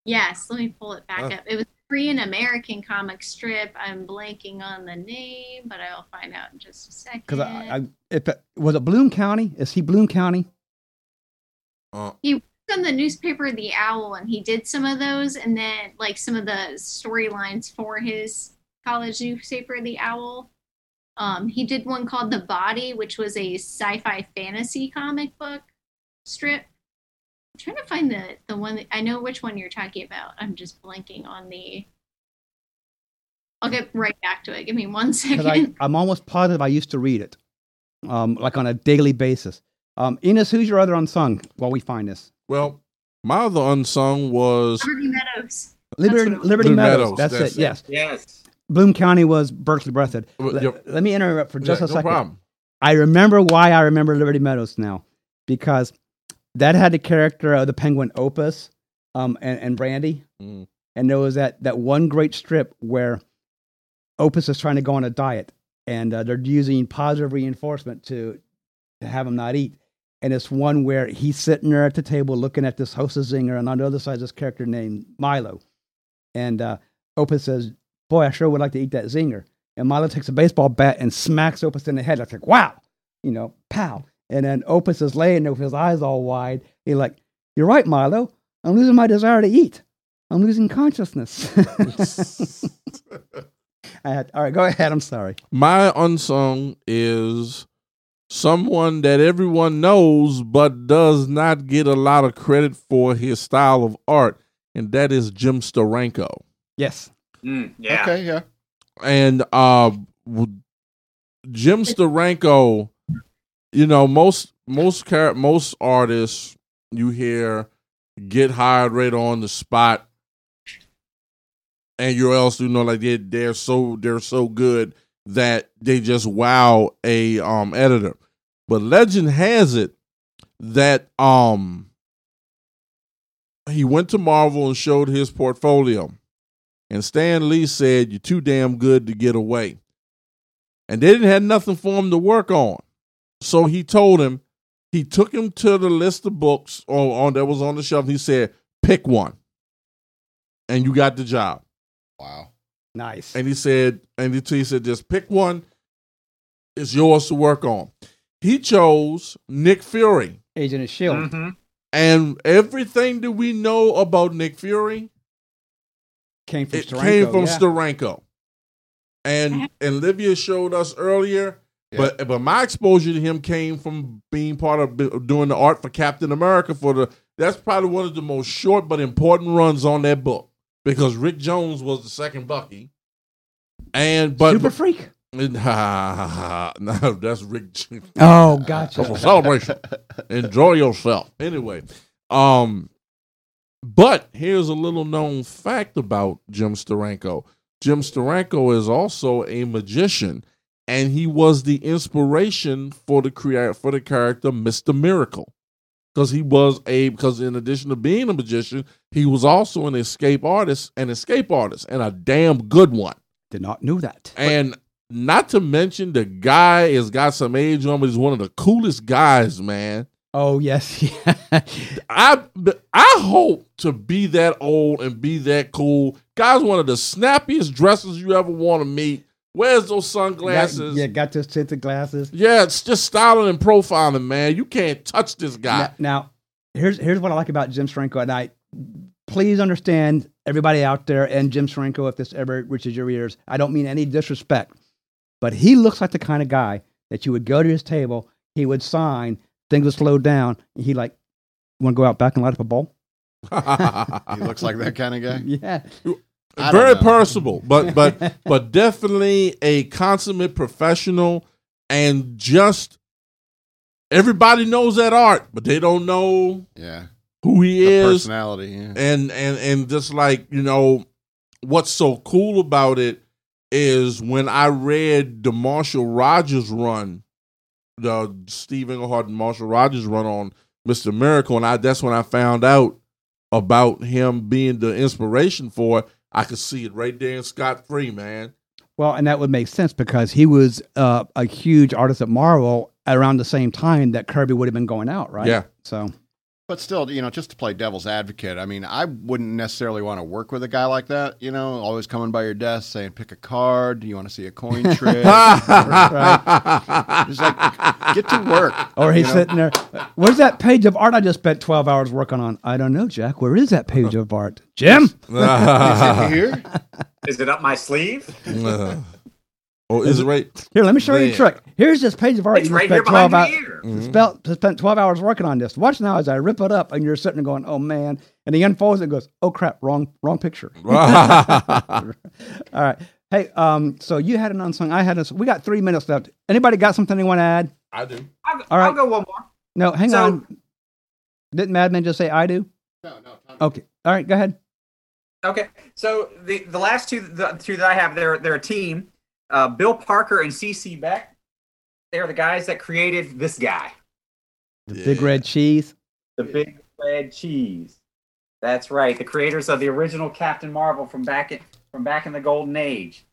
Yes, let me pull it back Oh. up. It was a Korean American comic strip. I'm blanking on the name, but I'll find out in just a second. Because I, I if it, was it Bloom County? Is he Bloom County? Uh, on the newspaper The Owl, and he did some of those, and then like some of the storylines for his college newspaper The Owl. Um, he did one called The Body, which was a sci-fi fantasy comic book strip. I'm trying to find the the one that, I know which one you're talking about. I'm just blanking on the. I'll get right back to it. Give me one Because I, I'm almost positive I used to read it, um, like on a daily basis. Um, Enos, who's your other unsung? While we find this, well, my other unsung was Liberty Meadows. Liberty, what. Liberty Meadows. Meadows, That's, that's it. it. Yes, Yes. Bloom County was Berkeley Breathed. Well, Let, yep. let me interrupt for just Yeah, a no second. problem. I remember why I remember Liberty Meadows now because that had the character of the penguin Opus um, and, and Brandy. Mm. And there was that, that one great strip where Opus is trying to go on a diet and uh, they're using positive reinforcement to, to have him not eat. And it's one where he's sitting there at the table looking at this hostess zinger, and on the other side is this character named Milo. And uh, Opus says, Boy, I sure would like to eat that zinger. And Milo takes a baseball bat and smacks Opus in the head. I like, wow, you know, pow. And then Opus is laying there with his eyes all wide. He's like, You're right, Milo. I'm losing my desire to eat. I'm losing consciousness. I had, all right, go ahead. I'm sorry. My unsung is someone that everyone knows but does not get a lot of credit for his style of art, and that is Jim Steranko. Yes. Mm, yeah. Okay, yeah. And uh Jim Steranko, you know, most most char- most artists you hear get hired right on the spot and you else you know like they they're so they're so good that they just wow a um editor. But legend has it that um he went to Marvel and showed his portfolio. And Stan Lee said, You're too damn good to get away. And they didn't have nothing for him to work on. So he told him, he took him to the list of books on, on that was on the shelf. He said, Pick one. And you got the job. Wow. Nice. And he said, and he he said, just pick one. It's yours to work on. He chose Nick Fury. Agent of S.H.I.E.L.D. hmm And everything that we know about Nick Fury, Came from it Steranko, came from yeah. Steranko. And and Livia showed us earlier, but but my exposure to him came from being part of doing the art for Captain America for the that's probably one of the most short but important runs on that book because Rick Jones was the second Bucky. And but Super Freak. no, that's Rick. Oh, That's a gotcha. celebration. Enjoy yourself. Anyway, um, but here's a little known fact about Jim Steranko. Jim Steranko is also a magician, and he was the inspiration for the create for the character Mister Miracle, because he was a because in addition to being a magician, he was also an escape artist, an escape artist, and a damn good one. Did not know that. And not to mention the guy has got some age on, but he's one of the coolest guys, man. Oh yes, yeah. I I hope to be that old and be that cool. Guy's one of the snappiest dressers you ever want to meet. Wears those sunglasses. Got, yeah, got those tinted glasses. Yeah, it's just styling and profiling, man. You can't touch this guy. Now, now, here's here's what I like about Jim Steranko, and I please understand everybody out there and Jim Steranko if this ever reaches your ears. I don't mean any disrespect, but he looks like the kind of guy that you would go to his table, he would sign, things would slow down, and he like, want to go out back and light up a bowl? He looks like that kind of guy. Yeah, I don't Very personable, but but but definitely a consummate professional and just everybody knows that art, but they don't know Yeah. who he The is. personality. Yeah. and and and just like you know what's so cool about it is when i read the marshall rogers run the steve englehart and marshall rogers run on mr miracle and i that's when i found out about him being the inspiration for it i could see it right there in scott free man well, and that would make sense because he was uh, a huge artist at Marvel around the same time that Kirby would have been going out, right? Yeah. So But still, you know, just to play devil's advocate, I mean, I wouldn't necessarily want to work with a guy like that. You know, always coming by your desk saying, "Pick a card. Do you want to see a coin trick?" Right? Just like get to work. Or he's You know? sitting there. Where's that page of art I just spent 12 hours working on? I don't know, Jack. Where is that page of art? Jim? Is it here? Is it up my sleeve? Oh is it right Here, let me show you a trick. Here's this page of art It's you right spent here behind 12 your hours. ear. Mhm. Spent, spent 12 hours working on this. Watch now as I rip it up and you're sitting there going, oh man. And he unfolds it and goes, oh crap, wrong, wrong picture. All right. Hey, um, so you had an unsung, I had a, we got three minutes left. Anybody got something they want to add? i do I'll, All right. I'll go one more. No, hang So- on. Didn't Madman just say I do? No, no. Tom. Okay. All right, go ahead. Okay, so the the last two the two that I have, they're they're a team. Uh, Bill Parker and CC Beck. They're the guys that created this guy, The big red cheese. the big red cheese. That's right, the creators of the original Captain Marvel from back in from back in the golden age.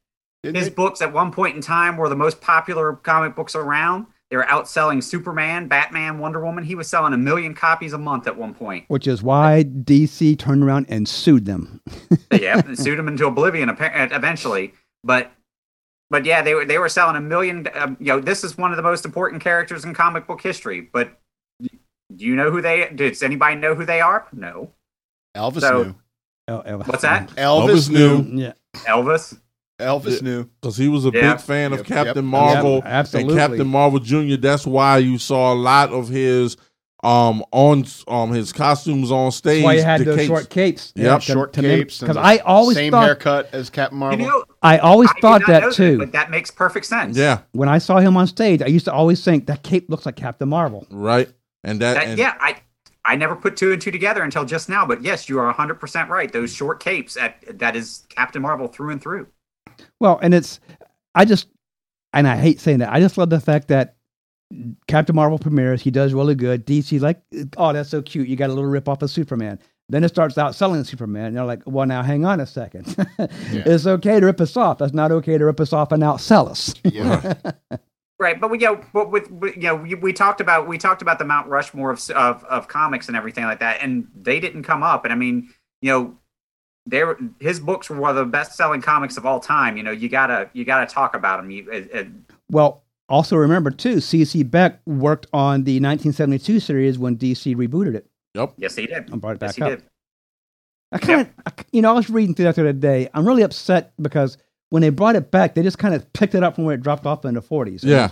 Didn't His it- books at one point in time were the most popular comic books around. They were outselling Superman, Batman, Wonder Woman. He was selling a million copies a month at one point. Which is why DC turned around and sued them. yeah, and sued him into oblivion appa- eventually. But but yeah, they were they were selling a million. Um, you know, this is one of the most important characters in comic book history. But do you know who they? Does anybody know who they are? No. Elvis So- knew. Oh, oh, What's that? Elvis, Elvis knew. knew. Yeah, Elvis. Elvis Yeah. knew. because he was a Yeah. big fan of Captain yep. Marvel Yep, absolutely. and Captain Marvel Jr. That's why you saw a lot of his um on um his costumes on stage. that's why you had the those capes. short capes. Yep, Short capes. Because I always same thought haircut as Captain You Marvel. know, I always I did thought not that know too. but that makes perfect sense. Yeah, when I saw him on stage, I used to always think that cape looks like Captain Marvel. right. And that, That- and, yeah, I I never put two and two together until just now. But yes, you are hundred percent right. Those short capes at that is Captain Marvel through and through. Well, and it's, I just, and I hate saying that. I just love the fact that Captain Marvel premieres. He does really good. DC like, oh, that's so cute. You got a little rip off of Superman. Then it starts out selling Superman. And they're like, well, now hang on a second. It's okay to rip us off. That's not okay to rip us off and outsell us. Yeah. Right, but we you know, but with, with you know, we, we talked about we talked about the Mount Rushmore of, of of comics and everything like that, and they didn't come up. And I mean, you know, they were his books were one of the best selling comics of all time. You know, you gotta you gotta talk about them. You, Well, also remember too, C.C. Beck worked on the 1972 series when DC rebooted it. Yep. Yes, he did. I brought it back Yes, back he up. did. I kind of, you know, I was reading through that the other day. I'm really upset because when they brought it back, they just kind of picked it up from where it dropped off in the 40s. Yeah.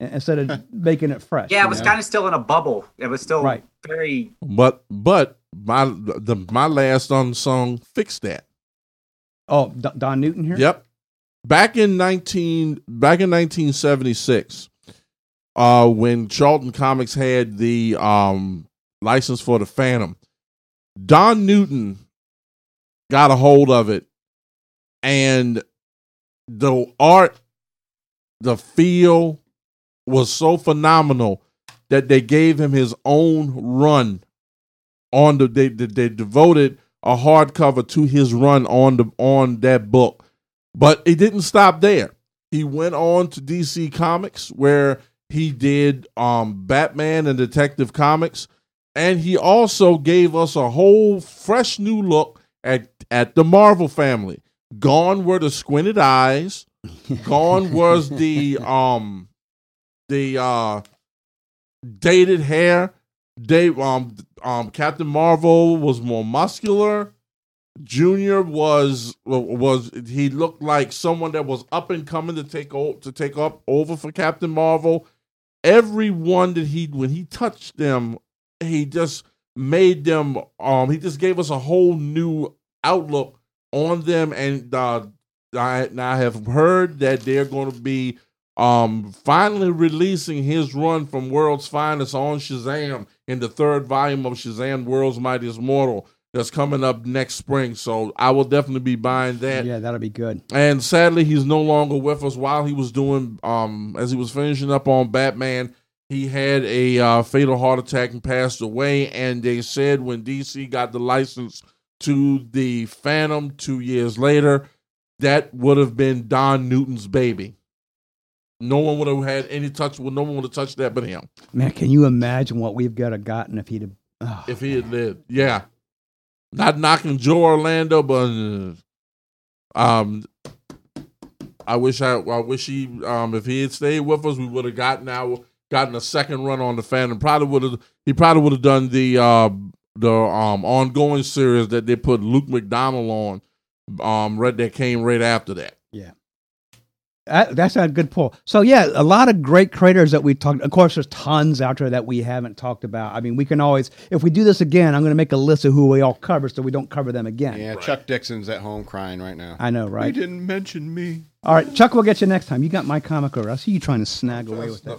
in- Instead of making it fresh. Yeah, it was kind of still in a bubble. It was still Right. very. But but my the my last on song fixed that. Oh, D- Don Newton here? Yep. Back in nineteen back in nineteen seventy six, uh, when Charlton Comics had the um license for the Phantom, Don Newton got a hold of it, and the art, the feel was so phenomenal that they gave him his own run on the they they, they devoted a hardcover to his run on the on that book. But it didn't stop there. He went on to DC Comics where he did um Batman and Detective Comics and he also gave us a whole fresh new look at at the Marvel family. Gone were the squinted eyes. Gone was the um the uh dated hair. They um um Captain Marvel was more muscular. Junior was was he looked like someone that was up and coming to take o- to take up over for Captain Marvel. Everyone that he when he touched them, he just made them um he just gave us a whole new outlook on them and uh I, have heard that they're going to be um finally releasing his run from World's Finest on Shazam in the third volume of Shazam World's Mightiest Mortal that's coming up next spring. So I will definitely be buying that. Yeah, that'll be good. And sadly, he's no longer with us. While he was doing, um, as he was finishing up on Batman, he had a uh, fatal heart attack and passed away. And they said when DC got the license to the Phantom two years later, that would have been Don Newton's baby. No one would have had any touch. With no one would have touched that but him Man, can you imagine what we've got to gotten if he'd have. Oh, if he had lived. Yeah, not knocking Joe Orlando, but uh, um, I wish I, I wish he, um, if he had stayed with us, we would have gotten our gotten a second run on the fan, and Probably would have. He probably would have done the uh the um ongoing series that they put Luke McDonnell on. Um, right that came right after that. That, that's a good pull. So yeah, a lot of great creators that we talked. Of course, there's tons out there that we haven't talked about. I mean, we can always, if we do this again, I'm going to make a list of who we all cover, so we don't cover them again. Yeah, Chuck Dixon's at home crying right now. I know, You right? didn't mention me. All right, Chuck, we'll get you next time. You got my comic over. I see you trying to snag away with it.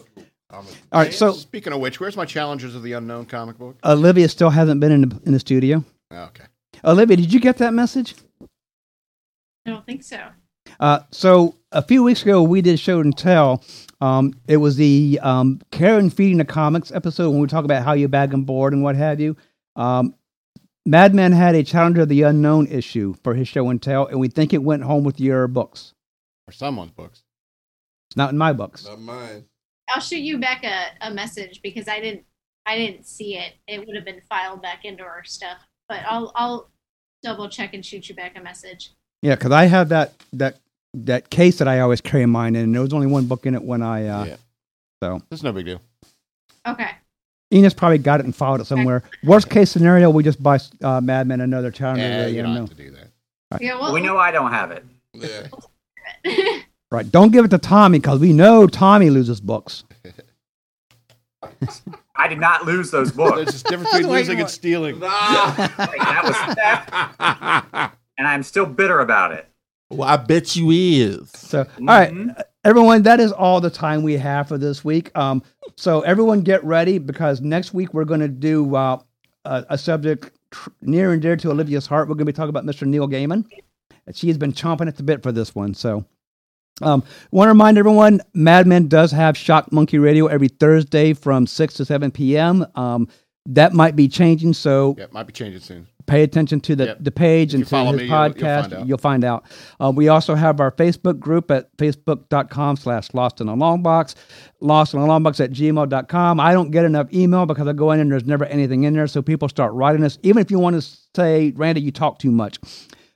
All right, so Speaking of which, where's my Challengers of the Unknown comic book? Olivia still hasn't been in the, in the studio. Oh, okay. Olivia, did you get that message? I don't think so. Uh, so a few weeks ago, we did show and tell. Um, it was the um, Karen feeding the comics episode when we talk about how you bag and board and what have you. Um, Madman had a Challenger of the Unknown issue for his show and tell, and we think it went home with your books. Or someone's books. It's not in my books. Not mine. I'll shoot you back a, a message because I didn't I didn't see it. It would have been filed back into our stuff. But I'll I'll double check and shoot you back a message. Yeah, because I have that that that case that I always carry mine in, and there was only one book in it when I. Uh, yeah. So That's no big deal. Okay. Enos probably got it and filed it somewhere. Worst case scenario, we just buy uh, Madman another Challenger. Yeah, you don't Unknown. have to do that. Yeah, well, we know I don't have it. Yeah. Right. Don't give it to Tommy because we know Tommy loses books. I did not lose those There's books. just difference between losing for and stealing. that was theft, and I'm still bitter about it. Well, I bet you is. So, all right, Mhm. everyone, that is all the time we have for this week. Um, so everyone get ready because next week we're going to do uh, a, a subject tr- near and dear to Olivia's heart. We're going to be talking about Mr. Neil Gaiman. She has been chomping at the bit for this one. So, um, want to remind everyone, Madman does have Shock Monkey Radio every Thursday from six to seven p.m. Um, that might be changing, so Yeah, might be changing soon. Pay attention to the, Yep. the page If and to his me, you'll- you'll podcast. find out. You'll find out. Uh, we also have our Facebook group at facebook.com slash lost in a long box, lost in a long box at gmail.com. I don't get enough email because I go in and there's never anything in there. So people start writing us, even if you want to say, Randy, you talk too much.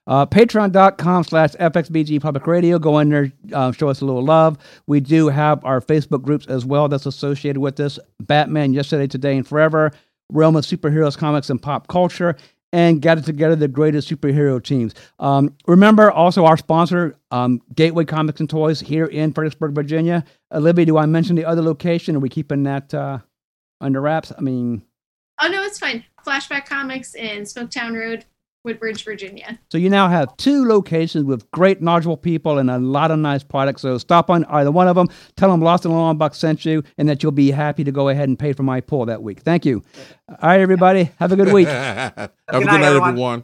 Uh, Patreon.com slash FXBG Public Radio. Go in there, uh, show us a little love. We do have our Facebook groups as well that's associated with this Batman Yesterday, Today, and Forever. realm of superheroes, comics, and pop culture and gather together the greatest superhero teams. Um, remember also our sponsor, um, Gateway Comics and Toys here in Fredericksburg, Virginia. Uh, Libby, do I mention the other location? Are we keeping that uh, under wraps? I mean, Oh no, it's fine. Flashback Comics in Smoketown Road, Woodbridge, Virginia. so you now have two locations with great, knowledgeable people and a lot of nice products. So stop on either one of them. Tell them Lost and Long Buck sent you, and that you'll be happy to go ahead and pay for my pull that week. Thank you. All right, everybody. Have a good week. Have a Good good night, night, everyone. everyone.